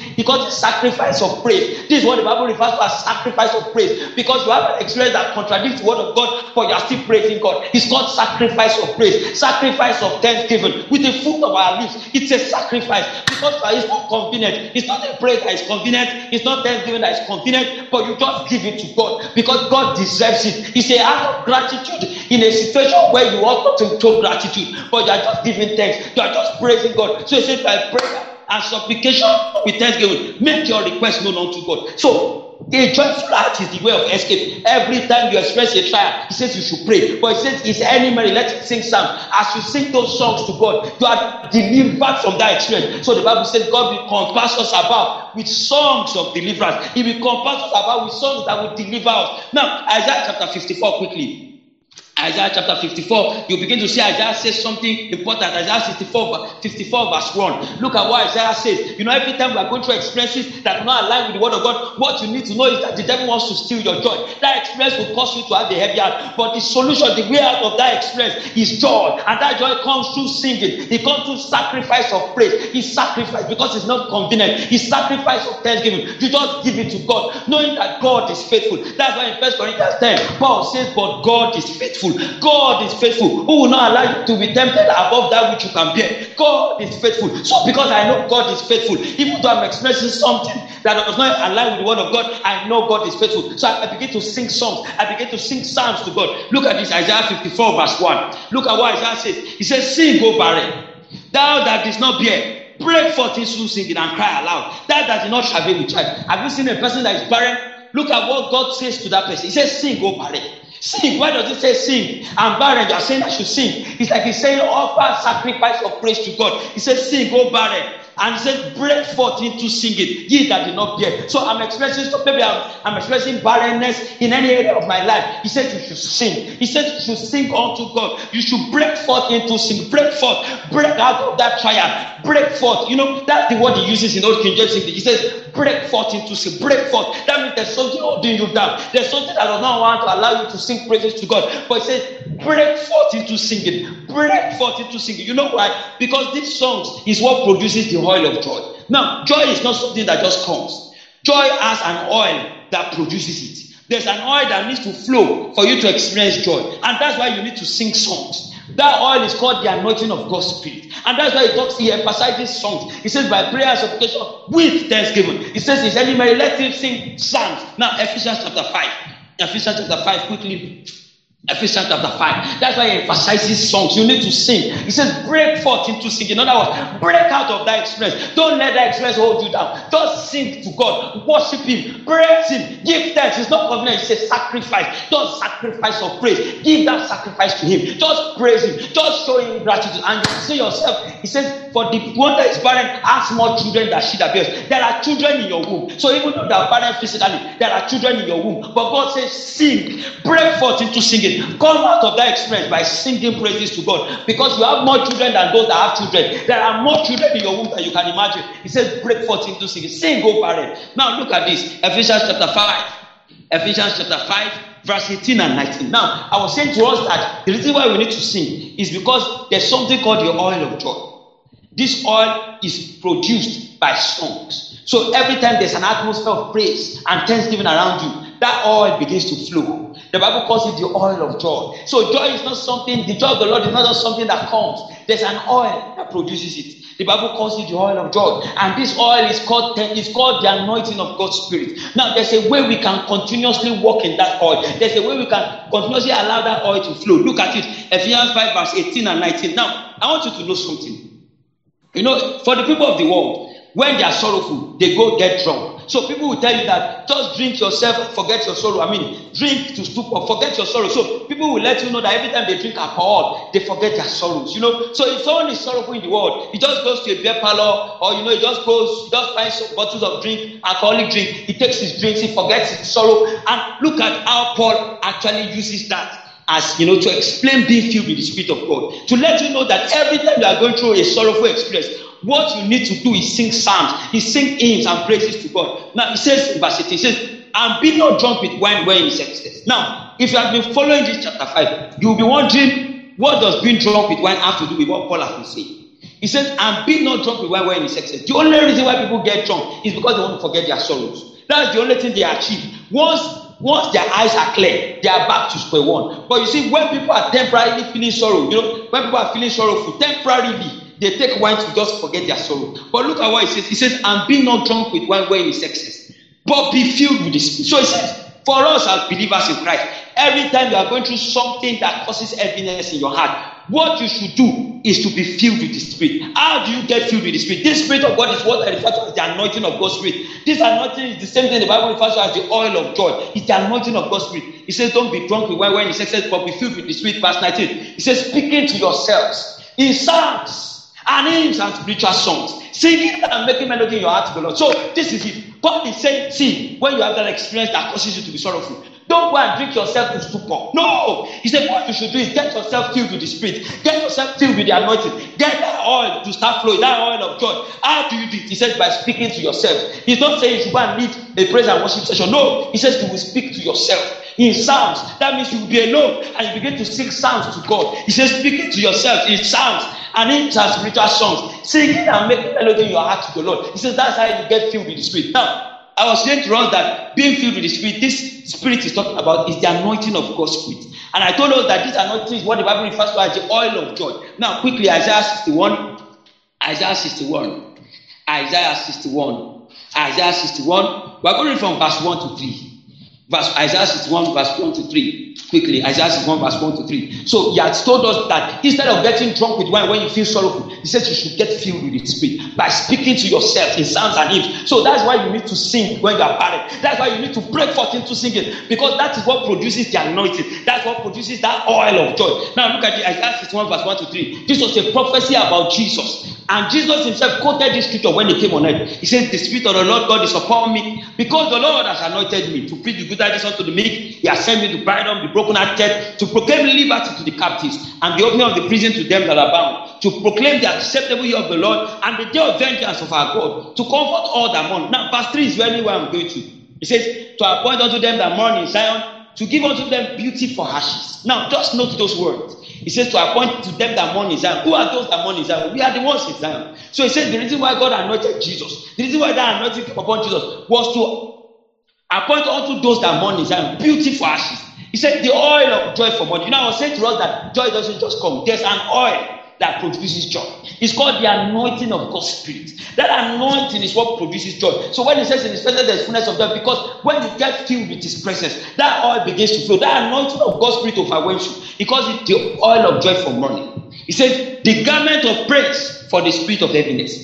B: sacrifice of praise. This is what the Bible refers to as sacrifice of praise. Because you have an experience that contradicts the word of God, but you are still praising God. It's called sacrifice of praise, sacrifice of thanksgiving with the fruit of our lips. It's a sacrifice because it's not convenient. It's not a praise that is convenient. It's not thanksgiving that is convenient, but you just give it to God because God deserves it. It's a act of gratitude in a situation where you want to show gratitude, but you are just giving thanks. You are just praising God. So he says, by prayer and supplication with thanksgiving, make your request known unto God. So a joyful heart is the way of escape. Every time you express a trial, he says you should pray. But he says, Is any merry? Let's sing psalm. As you sing those songs to God, you are delivered from that experience. So the Bible says, God will compass us about with songs of deliverance. He will compass us about with songs that will deliver us. Now, Isaiah chapter 54, quickly. Isaiah chapter 54, you begin to see Isaiah says something important. Isaiah 54, 54 verse 1. Look at what Isaiah says. You know, every time we are going through experiences that do not align with the word of God, what you need to know is that the devil wants to steal your joy. That experience will cause you to have a heavy heart. But the solution, the way out of that experience is joy. And that joy comes through singing. It comes through sacrifice of praise. It's sacrifice because it's not convenient. It's sacrifice of thanksgiving. You just give it to God, knowing that God is faithful. That's why in First Corinthians 10, Paul says, But God is faithful faithful. God is faithful. Who will not allow you to be tempted above that which you can bear? God is faithful. So because I know God is faithful, even though I'm expressing something that does not align with the word of God, I know God is faithful. So I begin to sing songs. I begin to sing psalms to God. Look at this, Isaiah 54, verse 1. Look at what Isaiah says. He says, Sing, go barren. Thou that didst not bear, break forth into singing and cry aloud. That did not travail with child. Have you seen a person that is barren? Look at what God says to that person. He says, Sing, go barren. Sing. Why does it say sing? And barren, you are saying I should sing. It's like he's saying offer sacrifice of praise to God. He says, Sing, go barren and he said, break forth into singing, ye that did not bear. So I'm expressing, so maybe I'm, I'm expressing barrenness in any area of my life. He says, you should sing. He says, you should sing unto God. You should break forth into sing. Break forth. Break out of that trial. Break forth. You know, that's the word he uses in Old King James He says, break forth into sing. Break forth. That means there's something holding you down. There's something that does not want to allow you to sing praises to God. But he says, break forth into singing. Break forth into singing. You know why? Because these songs is what produces the oil of joy. Now, joy is not something that just comes. Joy has an oil that produces it. There's an oil that needs to flow for you to experience joy. And that's why you need to sing songs. That oil is called the anointing of God's Spirit. And that's why he talks, he emphasizes songs. He says, by prayer and supplication with thanksgiving. He says, is any man let him sing psalms. Now, Ephesians chapter 5. Ephesians chapter 5, quickly. Ephesians chapter 5. That's why he emphasizes songs. You need to sing. He says, break forth into singing. In other words, break out of that experience. Don't let that experience hold you down. Just sing to God. Worship Him. Praise Him. Give thanks. It's not covenant, it's a sacrifice. Don't sacrifice of praise. Give that sacrifice to Him. Just praise Him. Just show Him gratitude. And you see yourself. He says, For the one that is barren has more children than she that bears. There are children in your womb. So even though they are barren physically, there are children in your womb. But God says, Sing. Break forth into singing. Come out of that experience by singing praises to God because you have more children than those that have children. There are more children in your womb than you can imagine. He says, break forth into singing. Sing, go barren. Now look at this Ephesians chapter 5. Ephesians chapter 5, verse 18 and 19. Now, I was saying to us that the reason why we need to sing is because there's something called the oil of joy. This oil is produced by songs. So every time there's an atmosphere of praise and thanksgiving around you, that oil begins to flow. The Bible calls it the oil of joy. So joy is not something, the joy of the Lord is not just something that comes. There's an oil that produces it. The Bible calls it the oil of joy. And this oil is called, is called the anointing of God's Spirit. Now, there's a way we can continuously walk in that oil. There's a way we can continuously allow that oil to flow. Look at it. Ephesians 5, verse 18 and 19. Now, I want you to know something. You know, for the people of the world, when they are sorrowful, they go get drunk. So people will tell you that just drink yourself, forget your sorrow. I mean, drink to stupor, forget your sorrow. So people will let you know that every time they drink alcohol, they forget their sorrows. You know, so if someone is sorrowful in the world, he just goes to a beer parlor, or you know, he just goes, he just finds bottles of drink, alcoholic drink. He takes his drinks, he forgets his sorrow, and look at how Paul actually uses that as you know to explain being filled with the spirit of god to let you know that every time you are going through a sorrowful experience what you need to do is sing psalms, he sing hymns and praises to God. Now he says in verse 18, he says, and be not drunk with wine when is excess. Now, if you have been following this chapter 5, you will be wondering what does being drunk with wine have to do with what Paul has been saying. He says, and be not drunk with wine when is excess. The only reason why people get drunk is because they want to forget their sorrows. That's the only thing they achieve. Once once their eyes are clear, they are back to square one. But you see, when people are temporarily feeling sorrow, you know, when people are feeling sorrowful, temporarily, they take wine to just forget their sorrow. But look at what he says. He says, and be not drunk with wine when it's excess, but be filled with the Spirit. So he says, for us as believers in Christ, every time you are going through something that causes heaviness in your heart, what you should do is to be filled with the Spirit. How do you get filled with the Spirit? This Spirit of God is what I refer to as the anointing of God's Spirit. This anointing is the same thing the Bible refers to as the oil of joy. It's the anointing of God's Spirit. He says, Don't be drunk with wine when it's excess, but be filled with the Spirit. Verse 19. He says, Speaking to yourselves in psalms and hymns and spiritual songs, singing and making melody in your heart to the Lord. So this is it. God is saying, see, when you have that experience that causes you to be sorrowful, don't go and drink yourself to stupor. No, he said, what you should do is get yourself filled with the Spirit, get yourself filled with the anointing, get that oil to start flowing, that oil of joy. How do you do it? He says, by speaking to yourself. He's not saying you should go and lead a praise and worship session. No, he says you will speak to yourself in psalms. That means you will be alone and you begin to sing psalms to God. He says, speaking to yourself in psalms and in spiritual songs, singing and making melody in your heart to the Lord. He says, that's how you get filled with the Spirit. Now, I was saying to us that being filled with the Spirit, this Spirit is talking about is the anointing of God's Spirit. And I told us that this anointing is what the Bible refers to as the oil of joy. Now, quickly, Isaiah 61, Isaiah 61, Isaiah 61, Isaiah 61. We're going from verse 1 to 3. Verse Isaiah 61, verse 1 to 3. Quickly, Isaiah 61, verse 1 to 3. So he has told us that instead of getting drunk with wine when you feel sorrowful, he says you should get filled with the spirit by speaking to yourself in sounds and hymns. So that's why you need to sing when you are barren. That's why you need to break forth into singing because that is what produces the anointing. That's what produces that oil of joy. Now look at the Isaiah 61, verse 1 to 3. This was a prophecy about Jesus. And Jesus himself quoted this scripture when he came on earth. He said, The Spirit of the Lord God is upon me because the Lord has anointed me to preach the good tidings unto the meek. He has sent me to bind up the brokenhearted, to proclaim liberty to the captives and the opening of the prison to them that are bound, to proclaim the acceptable year of the Lord and the day of vengeance of our God, to comfort all that mourn. Now, verse 3 is really where I'm going to. He says, To appoint unto them that mourn in Zion, to give unto them beauty for ashes. Now, just note those words. He says to appoint to them that mourn in Zion. Who are those that mourn in Zion? We are the ones in Zion. So he says the reason why God anointed Jesus, the reason why that anointing upon Jesus was to appoint unto those that mourn in Zion beauty for ashes. He said the oil of joy for money. You know, I was saying to us that joy doesn't just come. There's an oil that produces joy. It's called the anointing of God's Spirit. That anointing is what produces joy. So when he says in his presence there's fullness of joy, because when you get filled with his presence, that oil begins to flow. That anointing of God's Spirit overwhelms you. He calls it the oil of joy for mourning. He says, the garment of praise for the spirit of heaviness.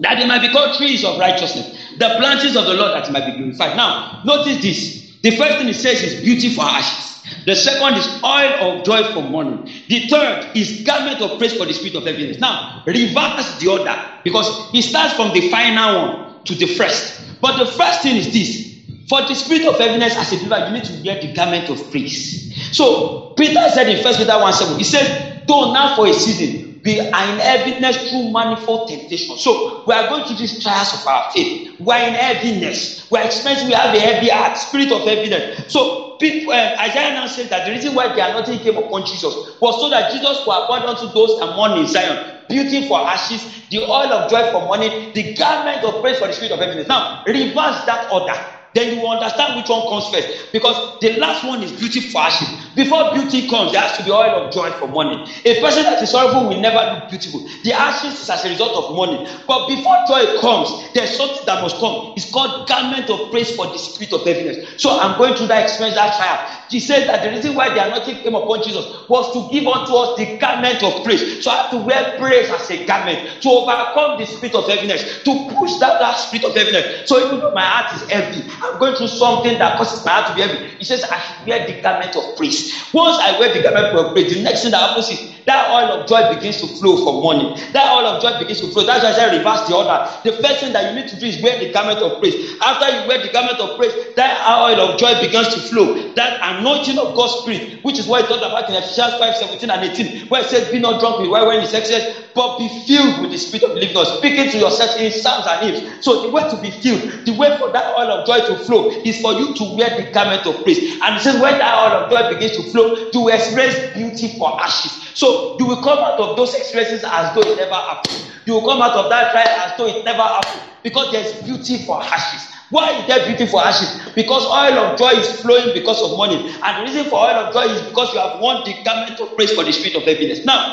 B: That they might be called trees of righteousness, the branches of the Lord that might be glorified. Now, notice this. The first thing he says is beauty for ashes. The second is oil of joy for mourning. The third is garment of praise for the spirit of heaviness. Now, reverse the order because it starts from the final one to the first. But the first thing is this for the spirit of heaviness as a believer, you need to wear the garment of praise. So, Peter said in First Peter 1 7, he said, Though now for a season, we are in heaviness through manifold temptation. So we are going through these trials of our faith. We are in heaviness. We are experiencing, we have a heavy heart, spirit of heaviness. So people, uh, Isaiah now said that the reason why the anointing came upon Jesus was so that Jesus could appoint unto those that mourn in Zion beauty for ashes, the oil of joy for mourning, the garment of praise for the spirit of heaviness. Now, reverse that order. Then you will understand which one comes first. Because the last one is beauty for ashes. Before beauty comes, there has to be oil of joy for mourning. A person that is sorrowful will never look beautiful. The ashes is as a result of mourning. But before joy comes, there's something that must come. It's called garment of praise for the spirit of heaviness. So I'm going through that experience, that trial. He said that the reason why the anointing came upon Jesus was to give unto us the garment of praise. So I have to wear praise as a garment to overcome the spirit of heaviness, to push that, that spirit of heaviness. So even though my heart is heavy, I'm going through something that causes my heart to be heavy. He says I should wear the garment of praise. Once I wear the garment of praise, the next thing that happens is that oil of joy begins to flow for mourning. That oil of joy begins to flow. That's why I said reverse the order. The first thing that you need to do is wear the garment of praise. After you wear the garment of praise, that oil of joy begins to flow. That anointing of God's spirit, which is what it talks about in Ephesians 5 17 and 18, where it says, Be not drunk with wine when it's excess, but be filled with the spirit of living God, speaking to yourself in psalms and hymns. So the way to be filled, the way for that oil of joy to flow is for you to wear the garment of praise. And it says, when that oil of joy begins to flow, you will experience beauty for ashes. So you will come out of those experiences as though it never happened. You will come out of that trial as though it never happened because there's beauty for ashes. Why is there beauty for ashes? Because oil of joy is flowing because of money. And the reason for oil of joy is because you have won the garment of praise for the spirit of heaviness. Now,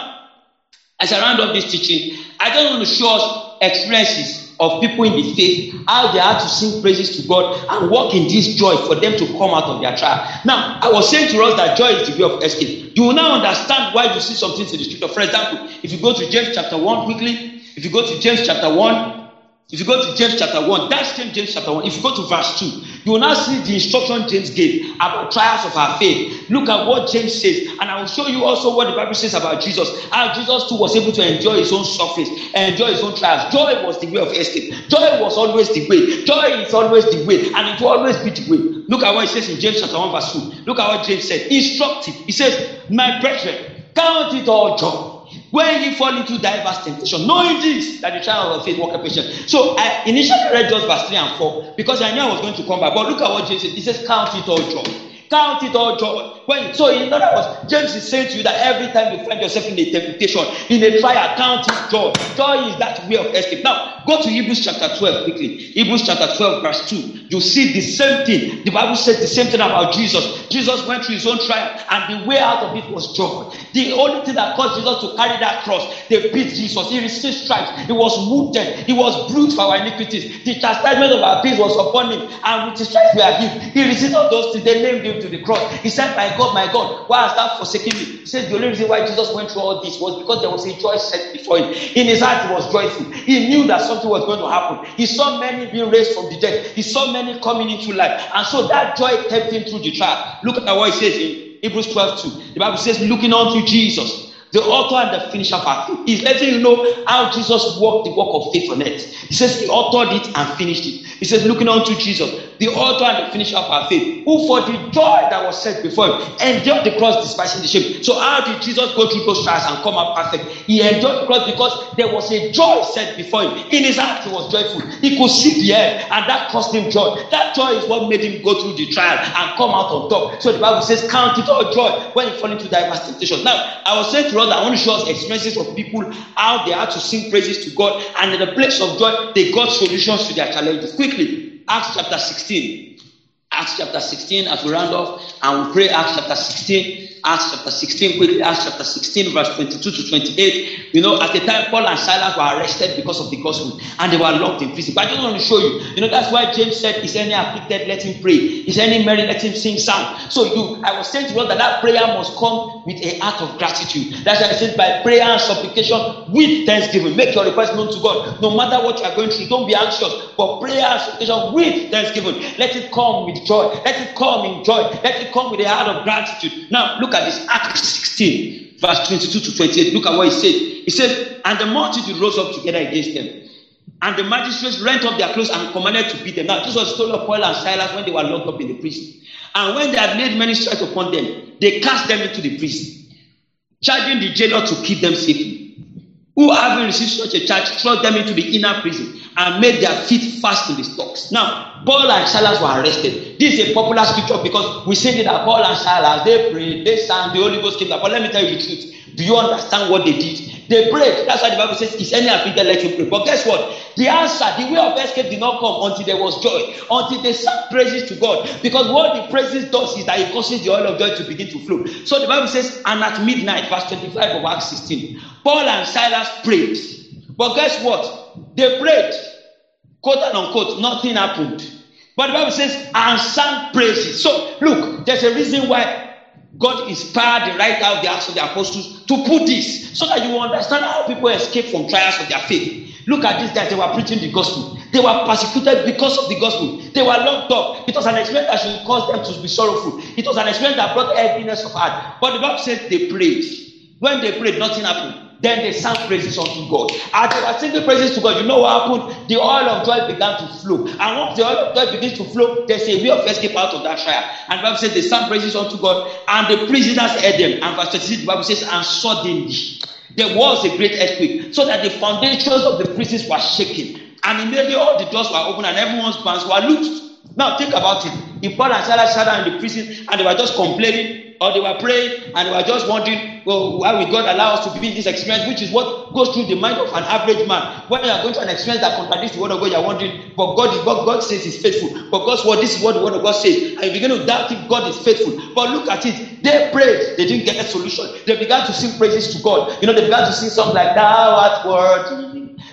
B: as I round up this teaching, I just want to show us experiences of people in the faith, how they had to sing praises to God and walk in this joy for them to come out of their trial. Now, I was saying to us that joy is the way of escape. You will now understand why you see some things in the scripture. For example, if you go to James chapter 1 quickly, if you go to James chapter 1, if you go to James chapter 1, that's James, James chapter 1. If you go to verse 2, you will now see the instruction James gave about trials of our faith. Look at what James says, and I will show you also what the Bible says about Jesus. How Jesus too was able to enjoy his own sufferings, enjoy his own trials. Joy was the way of escape. Joy was always the way. Joy is always the way, and it will always be the way. Look at what it says in James chapter 1, verse 2. Look at what James said. Instructive. He says, My brethren, count it all joy when you fall into diverse temptation, knowing this that the trial of faith work patience. So I initially read just verse 3 and 4 because I knew I was going to come back. But look at what James said. He says, Count it all joy. Count it all joy. When, so, in other words, James is saying to you that every time you find yourself in a temptation, in a trial, count it joy. Joy is that way of escape. Now, go to Hebrews chapter 12 quickly. Hebrews chapter 12, verse 2. You see the same thing. The Bible says the same thing about Jesus. Jesus went through his own trial, and the way out of it was joy. The only thing that caused Jesus to carry that cross, they beat Jesus. He received stripes. He was wounded. He was bruised for our iniquities. The chastisement of our peace was upon him, and with his stripes we are healed. He received all those things. They named him to the cross. He said, My God, my God, why hast thou forsaken me? He said, The only reason why Jesus went through all this was because there was a joy set before him. In his heart, he was joyful. He knew that something was going to happen. He saw many being raised from the dead. He saw many coming into life. And so that joy kept him through the trial. Look at what he says in Hebrews 12 2. The Bible says, looking unto Jesus the author and the finisher of our. He's letting you know how Jesus worked the work of faith on earth. He says he authored it and finished it. He says, looking unto Jesus, the author and the finisher of our faith, who for the joy that was set before him endured the cross, despising the shame. So, how did Jesus go through those trials and come out perfect? He endured the cross because there was a joy set before him. In his heart, he was joyful. He could see the end, and that caused him joy. That joy is what made him go through the trial and come out on top. So, the Bible says, Count it all joy when you fall into diverse temptations. Now, I was saying to us I want to show us experiences of people how they had to sing praises to God, and in the place of joy, they got solutions to their challenges. Quickly, Acts chapter 16. Acts chapter 16, as we round off, and we pray Acts chapter 16. Acts chapter 16, quickly, Acts chapter 16, verse 22 to 28. You know, at the time, Paul and Silas were arrested because of the gospel and they were locked in prison. But I just want to show you, you know, that's why James said, Is any afflicted, let him pray. Is any merry, let him sing psalm. So you, I was saying to you that that prayer must come with a act of gratitude. That's why I said, by prayer and supplication with thanksgiving. Make your request known to God. No matter what you are going through, don't be anxious, but prayer and supplication with thanksgiving. Let it come with joy. Let it come in joy. Let it come with a heart of gratitude. Now, look at this Acts 16, verse 22 to 28. Look at what he said. He said, And the multitude rose up together against them. And the magistrates rent up their clothes and commanded to beat them. Now, this was told of Paul and Silas when they were locked up in the prison. And when they had laid many stripes upon them, they cast them into the prison, charging the jailer to keep them safely. Who having received such a charge thrust them into the inner prison and made their feet fast in the stocks. Now, Paul and Silas were arrested. This is a popular scripture because we say that Paul and Silas they prayed, they sang, the Holy Ghost came down. But let me tell you the truth. Do you understand what they did? They prayed. That's why the Bible says, Is any afflicted, let him pray. But guess what? The answer, the way of escape did not come until there was joy, until they sang praises to God. Because what the praises does is that it causes the oil of joy to begin to flow. So the Bible says, And at midnight, verse 25 of Acts 16, Paul and Silas prayed. But guess what? They prayed, quote and unquote, nothing happened. But the Bible says, and sang praises. So look, there's a reason why God inspired the writer of the Acts of the Apostles to put this so that you understand how people escape from trials of their faith. Look at these guys, they were preaching the gospel. They were persecuted because of the gospel. They were locked up. It was an experience that should cause them to be sorrowful. It was an experience that brought heaviness of heart. But the Bible says they prayed. When they prayed, nothing happened. Then they sang praises unto God. As they were singing praises to God, you know what happened? The oil of joy began to flow. And once the oil of joy begins to flow, there's a way of escape out of that fire. And the Bible says they sang praises unto God, and the prisoners heard them. And verse 26, the Bible says, and suddenly there was a great earthquake, so that the foundations of the prisons were shaken. And immediately all the doors were open and everyone's bands were loosed. Now think about it. If Paul and Silas sat down in the prison and they were just complaining, or they were praying and they were just wondering, well, why would God allow us to be in this experience, which is what goes through the mind of an average man. When you are going through an experience that contradicts the word of God, you are wondering, but God is what God says is faithful. But God's what this is what the word of God says. And you begin to doubt if God is faithful. But look at it. They prayed, they didn't get a solution. They began to sing praises to God. You know, they began to sing songs like Thou art worthy.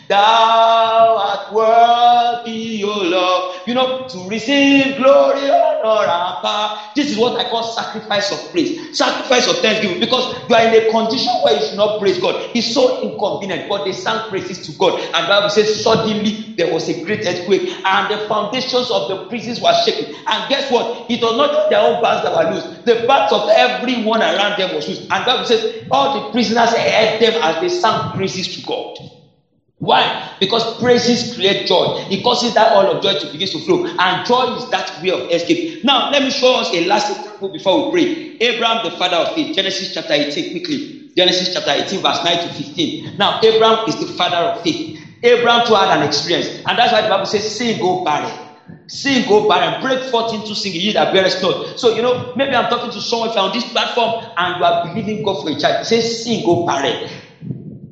B: Thou art worthy, O Lord. You know, to receive glory, honor, and power. This is what I call sacrifice of praise, sacrifice of thanksgiving, because you are in a condition where you should not praise God. It's so inconvenient, but they sang praises to God. And Bible says, suddenly there was a great earthquake, and the foundations of the prisons were shaken. And guess what? It was not their own bands that were loose, the bands of everyone around them was loose. And Bible says, all the prisoners heard them as they sang praises to God. Why? Because praises create joy. It causes that all of joy to begin to flow. And joy is that way of escape. Now, let me show us a last example before we pray. Abraham, the father of faith. Genesis chapter 18, quickly. Genesis chapter 18, verse 9 to 15. Now, Abraham is the father of faith. Abraham too had an experience. And that's why the Bible says, sin go barren. Sin go barren. Break forth into singing, ye that bearest not. So, you know, maybe I'm talking to someone on this platform and you are believing God for a child. Say, sin go barren.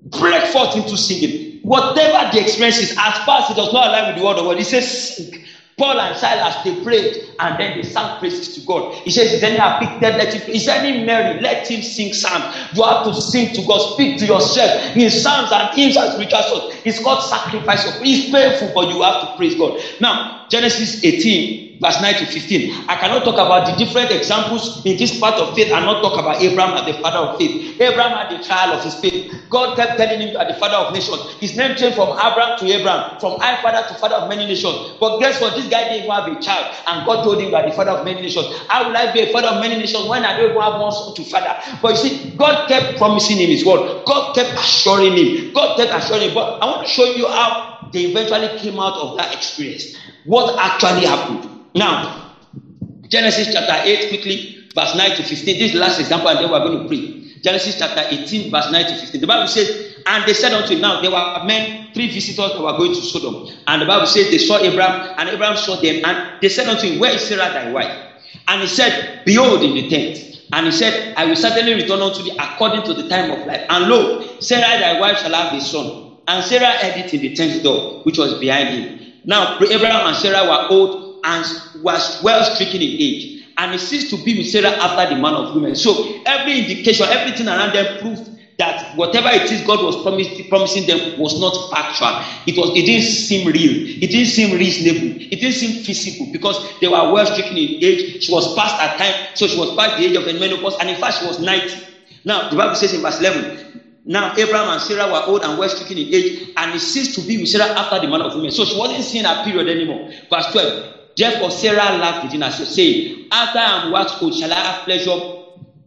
B: Break forth into singing whatever the experience is, as far as it does not align with the word of God, he says. Paul and Silas, they prayed and then they sang praises to God. He says, Is any afflicted? Let him, is any merry? Let him sing psalms. You have to sing to God, speak to yourself in psalms and hymns and spiritual songs. It's called sacrifice of It's painful, but you have to praise God. Now, Genesis 18, verse 9 to 15. I cannot talk about the different examples in this part of faith and not talk about Abraham as the father of faith. Abraham had the trial of his faith. God kept telling him that the father of nations. His name changed from Abram to Abraham, from I father to father of many nations. But guess what? This guy didn't even have a child, and God told him that the father of many nations. How will I be a father of many nations when I don't even have one son to father? But you see, God kept promising him his word. God kept assuring him. God kept assuring him. But I want to show you how they eventually came out of that experience. What actually happened? Now, Genesis chapter 8, quickly, verse 9 to 15. This last example, and then we're going to pray. Genesis chapter 18, verse 9 to 15. The Bible says, And they said unto him, Now there were men, three visitors that were going to Sodom. And the Bible says they saw Abraham, and Abraham saw them, and they said unto him, Where is Sarah thy wife? And he said, Behold in the tent. And he said, I will certainly return unto thee according to the time of life. And lo, Sarah thy wife shall have a son. And Sarah heard it in the tent door, which was behind him. Now Abraham and Sarah were old and was well stricken in age. And he ceased to be with Sarah after the man of women. So every indication, everything around them proved that whatever it is God was promised, promising them was not factual. It was it didn't seem real. It didn't seem reasonable. It didn't seem physical because they were well stricken in age. She was past her time, so she was past the age of the menopause, and in fact she was 90. Now the Bible says in verse 11, now Abraham and Sarah were old and well stricken in age, and he ceased to be with Sarah after the man of women. So she wasn't seeing her period anymore. Verse 12. Therefore Sarah laughed within herself, saying, After I am waxed old, shall I have pleasure,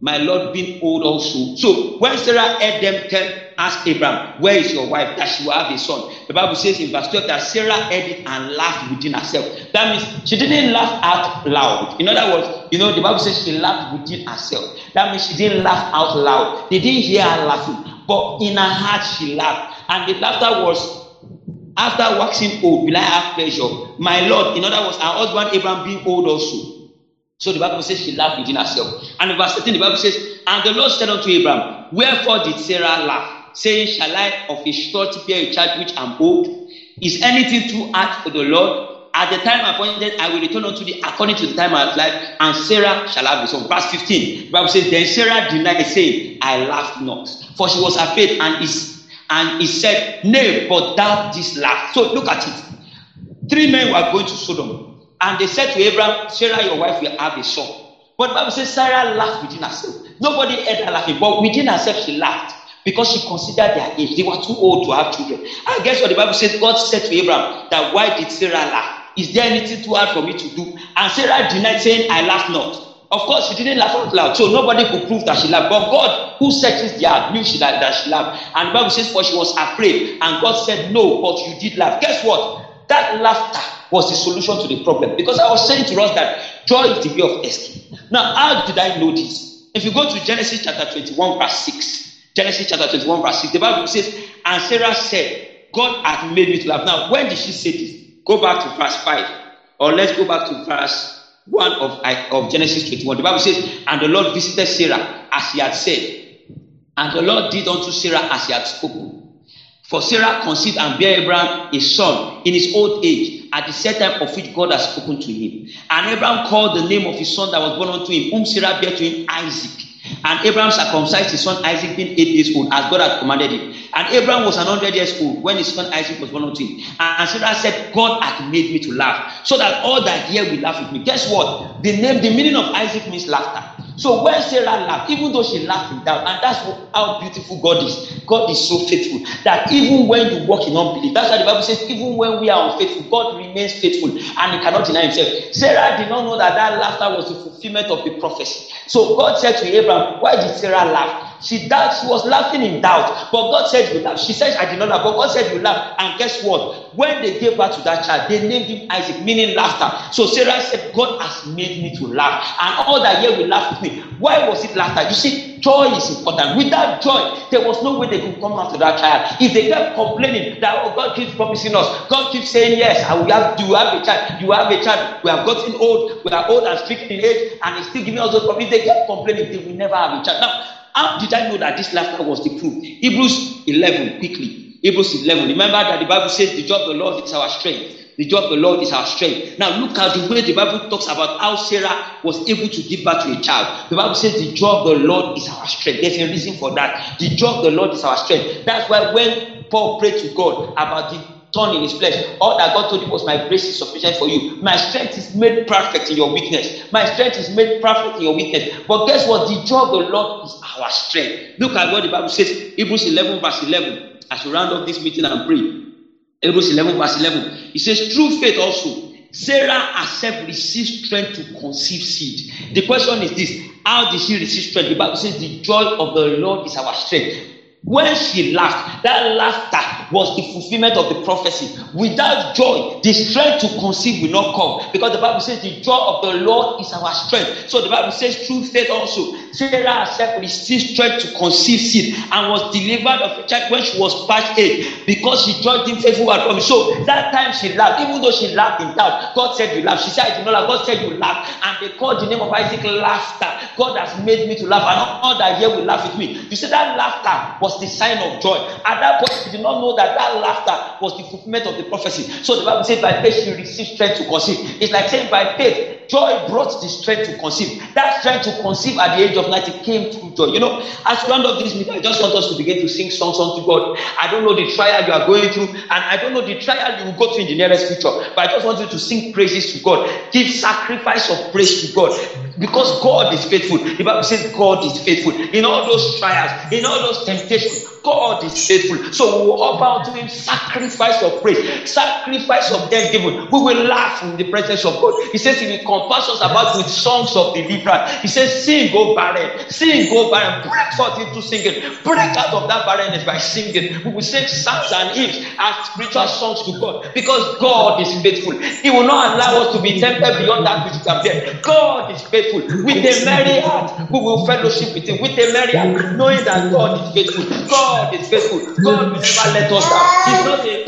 B: my Lord being old also? So when Sarah heard them tell, ask Abraham, Where is your wife? That she will have a son. The Bible says in verse 12 that Sarah heard it and laughed within herself. That means she didn't laugh out loud. In other words, you know, the Bible says she laughed within herself. That means she didn't laugh out loud. They didn't hear her laughing, but in her heart she laughed. And the laughter was after waxing old, will I have pleasure? My Lord, in other words, her husband Abraham being old also. So the Bible says she laughed within herself. And verse 13, the Bible says, And the Lord said unto Abraham, Wherefore did Sarah laugh, saying, Shall I of a surety bear a child which am old? Is anything too hard for the Lord? At the time appointed, I will return unto thee according to the time of life, and Sarah shall have a son. Verse 15, the Bible says, Then Sarah denied, saying, I laughed not, for she was afraid, and is and he said, Nay, but thou laugh. So look at it. Three men were going to Sodom, and they said to Abraham, Sarah, your wife will have a son. But Bible says Sarah laughed within herself. Nobody heard her laughing, but within herself she laughed because she considered their age. They were too old to have children. And guess what the Bible says? God said to Abraham that why did Sarah laugh? Is there anything too hard for me to do? And Sarah denied, saying, I laugh not. Of course, she didn't laugh out loud, so nobody could prove that she laughed. But God, who searches the heart, knew she that, that she laughed. And the Bible says, For she was afraid, and God said, No, but you did laugh. Guess what? That laughter was the solution to the problem. Because I was saying to us that joy is the way of escape. Now, how did I know this? If you go to Genesis chapter 21, verse 6, Genesis chapter 21, verse 6, the Bible says, And Sarah said, God hath made me to laugh. Now, when did she say this? Go back to verse 5. Or let's go back to verse 1 of, of Genesis 21. The Bible says, And the Lord visited Sarah as he had said, and the Lord did unto Sarah as he had spoken. For Sarah conceived and bare Abraham a son in his old age, at the set time of which God had spoken to him. And Abraham called the name of his son that was born unto him, whom Sarah bare to him Isaac. And Abraham circumcised his son Isaac being eight years old, as God had commanded him. And Abraham was an hundred years old when his son Isaac was born unto him. And Sarah said, God had made me to laugh, so that all that hear will laugh with me. Guess what? The name, the meaning of Isaac means laughter. So when Sarah laughed, even though she laughed in doubt, and that's how beautiful God is. God is so faithful that even when you walk in unbelief, that's why the Bible says, even when we are unfaithful, God remains faithful and He cannot deny Himself. Sarah did not know that that laughter was the fulfillment of the prophecy. So God said to Abraham, Why did Sarah laugh? She doubt, she was laughing in doubt, but God said you laugh. She said, I did not laugh, but God said you laugh. And guess what? When they gave birth to that child, they named him Isaac, meaning laughter. So Sarah said, God has made me to laugh, and all that year will laugh with me. Why was it laughter? You see, joy is important. Without joy, there was no way they could come after that child. If they kept complaining that oh, God keeps promising us, God keeps saying, Yes, I will have you have a child, you have a child, we have gotten old, we are old and stricken in age, and He's still giving us those promises. They kept complaining, they will never have a child. Now, how did I know that this laughter was the proof? Hebrews 11, quickly. Hebrews 11. Remember that the Bible says the job of the Lord is our strength. The job of the Lord is our strength. Now look at the way the Bible talks about how Sarah was able to give birth to a child. The Bible says the job of the Lord is our strength. There's a reason for that. The job of the Lord is our strength. That's why when Paul prayed to God about the thorn in his flesh. All that God told him was, My grace is sufficient for you. My strength is made perfect in your weakness. My strength is made perfect in your weakness. But guess what? The joy of the Lord is our strength. Look at what the Bible says, Hebrews 11, verse 11. As we round up this meeting and pray. Hebrews 11, verse 11. It says, True faith also. Sarah herself received strength to conceive seed. The question is this How did she receive strength? The Bible says, The joy of the Lord is our strength. When she laughed, that laughter was the fulfillment of the prophecy. Without joy, the strength to conceive will not come. Because the Bible says the joy of the Lord is our strength. So the Bible says through faith also, Sarah herself received strength to conceive seed and was delivered of a child when she was past age because she joined in faithful and. So that time she laughed, even though she laughed in doubt, God said you laugh. She said, I did not laugh. God said you laugh. And they called the name of Isaac laughter. God has made me to laugh, and all that year will laugh with me. You see, that laughter was the sign of joy. At that point, she did not know that that laughter was the fulfillment of the prophecy. So the Bible says, by faith she received strength to conceive. It's like saying, by faith, joy brought the strength to conceive. That strength to conceive at the age of 90 came through joy. You know, as we round up this meeting, I just want us to begin to sing songs unto God. I don't know the trial you are going through, and I don't know the trial you will go through in the nearest future, but I just want you to sing praises to God. Give sacrifice of praise to God because God is faithful. The Bible says God is faithful in all those trials, in all those temptations. God is faithful. So we will offer unto Him sacrifice of praise, sacrifice of thanksgiving. We will laugh in the presence of God. He says He will compass us about with songs of deliverance. He says, Sing, go barren, sing, go barren, break forth into singing, break out of that barrenness by singing. We will sing psalms and hymns and spiritual songs to God because God is faithful. He will not allow us to be tempted beyond that which we can bear. God is faithful. With a merry heart, we will fellowship with Him. With a merry heart, knowing that God is faithful. God God is faithful. God never let us down. He's not a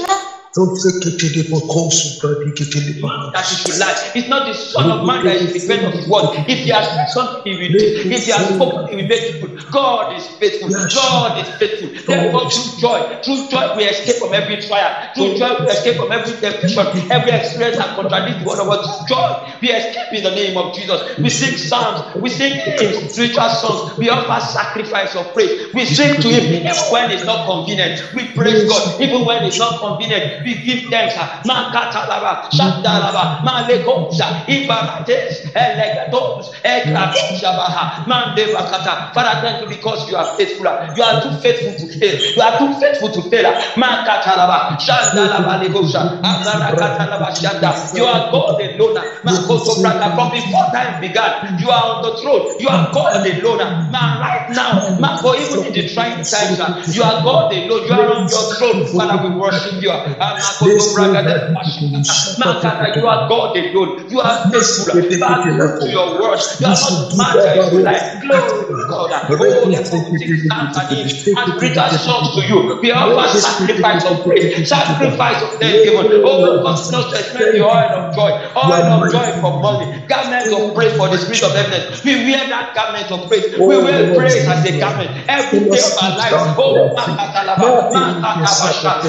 C: Don't take it to the Bokosu, Pradikitilipa.
B: that he should lie. It's not the Son of Man that is repent of his word. If he has something, he will do. If he has spoken, he will make it good. God is faithful. God is faithful. Therefore, through joy, through joy, we escape from every trial. Through joy, we escape from every temptation, every experience that contradicts the of God. Through joy, we escape in the name of Jesus. We sing psalms, we sing hymns, spiritual songs, we offer sacrifice of praise. We sing to him even when it's not convenient. We praise God even when it's not convenient. We give thanks. Makatalaba, Shandalaba, Malekosa, Ibarates, Elegatos, Ekrakosabaha, Mandebakata. Father, thank you because you are faithful. You are too faithful to fail. You are too faithful to fail. Makatalaba, Shandalaba, Legosa, Amarakatalaba, Shanda. You are God alone. Makoto Braka. From before time began, you are on the throne. You are God alone. Man, right now, man, for even in the trying times, you are God alone. You are on your throne. Father, we worship you. Makata, you are God alone. You are faithful. Faithful to your words. You are not that is like glory to God. Oh, therefore, we sing and and spiritual songs to you. We offer sacrifice of praise, sacrifice of thanksgiving. Oh, continue to experience the oil of joy, oil of joy for money, garment of praise for the spirit of heaviness. We wear that garment of praise. We wear praise as a garment every day of our lives. Oh.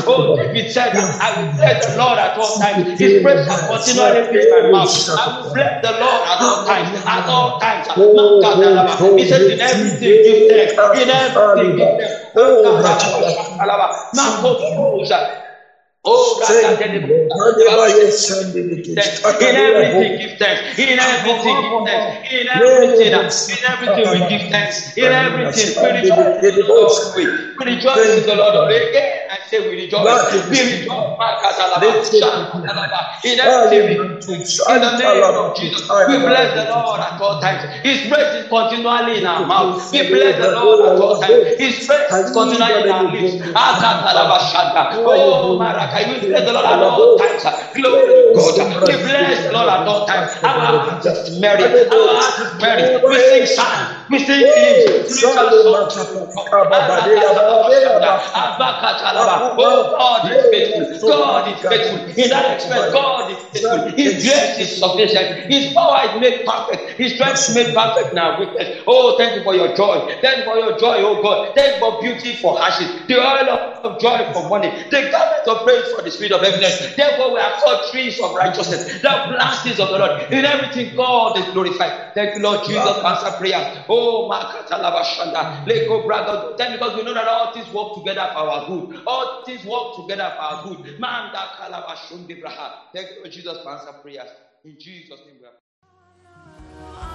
B: Oh, David said, I will bless the Lord at all times. His praise shall continually fill my mouth. I will bless the Lord at all times. At all times. Makatalaba. He said, in everything oh, give thanks. In everything give thanks. Oh, in everything, give thanks. In everything, give thanks. In everything, give thanks. in everything, we give thanks. In everything, we rejoice in the Lord. We we rejoice in the Lord. Say we rejoice. We rejoice. In the name of Jesus, we bless the Lord at all times. His praise is continually in our mouth. We bless the Lord at all times. His praise is continually in our lips. Oh, Maraka, we bless the Lord at all times. Glory to God. We bless the Lord at all times. Our heart is merry. Our heart is merry. We sing psalms. We sing hymns. Spiritual songs. Oh, God is faithful. God is faithful. In that experience, God is faithful. His grace is sufficient. His power is made perfect. His strength is made perfect now. weakness. Oh, thank you for your joy. Thank you for your joy, oh God. Thank you for beauty for ashes. The oil of joy for mourning. The garment of praise for the spirit of heaviness. Therefore, we are called trees of righteousness. The blessings of the Lord. In everything, God is glorified. Thank you, Lord Jesus. Answer prayer. Oh, Oh, let go, brother. Then because we know that all things work together for our good. All things work together for our good. Man, that Thank you, Jesus, for answer prayers. In Jesus' name we are.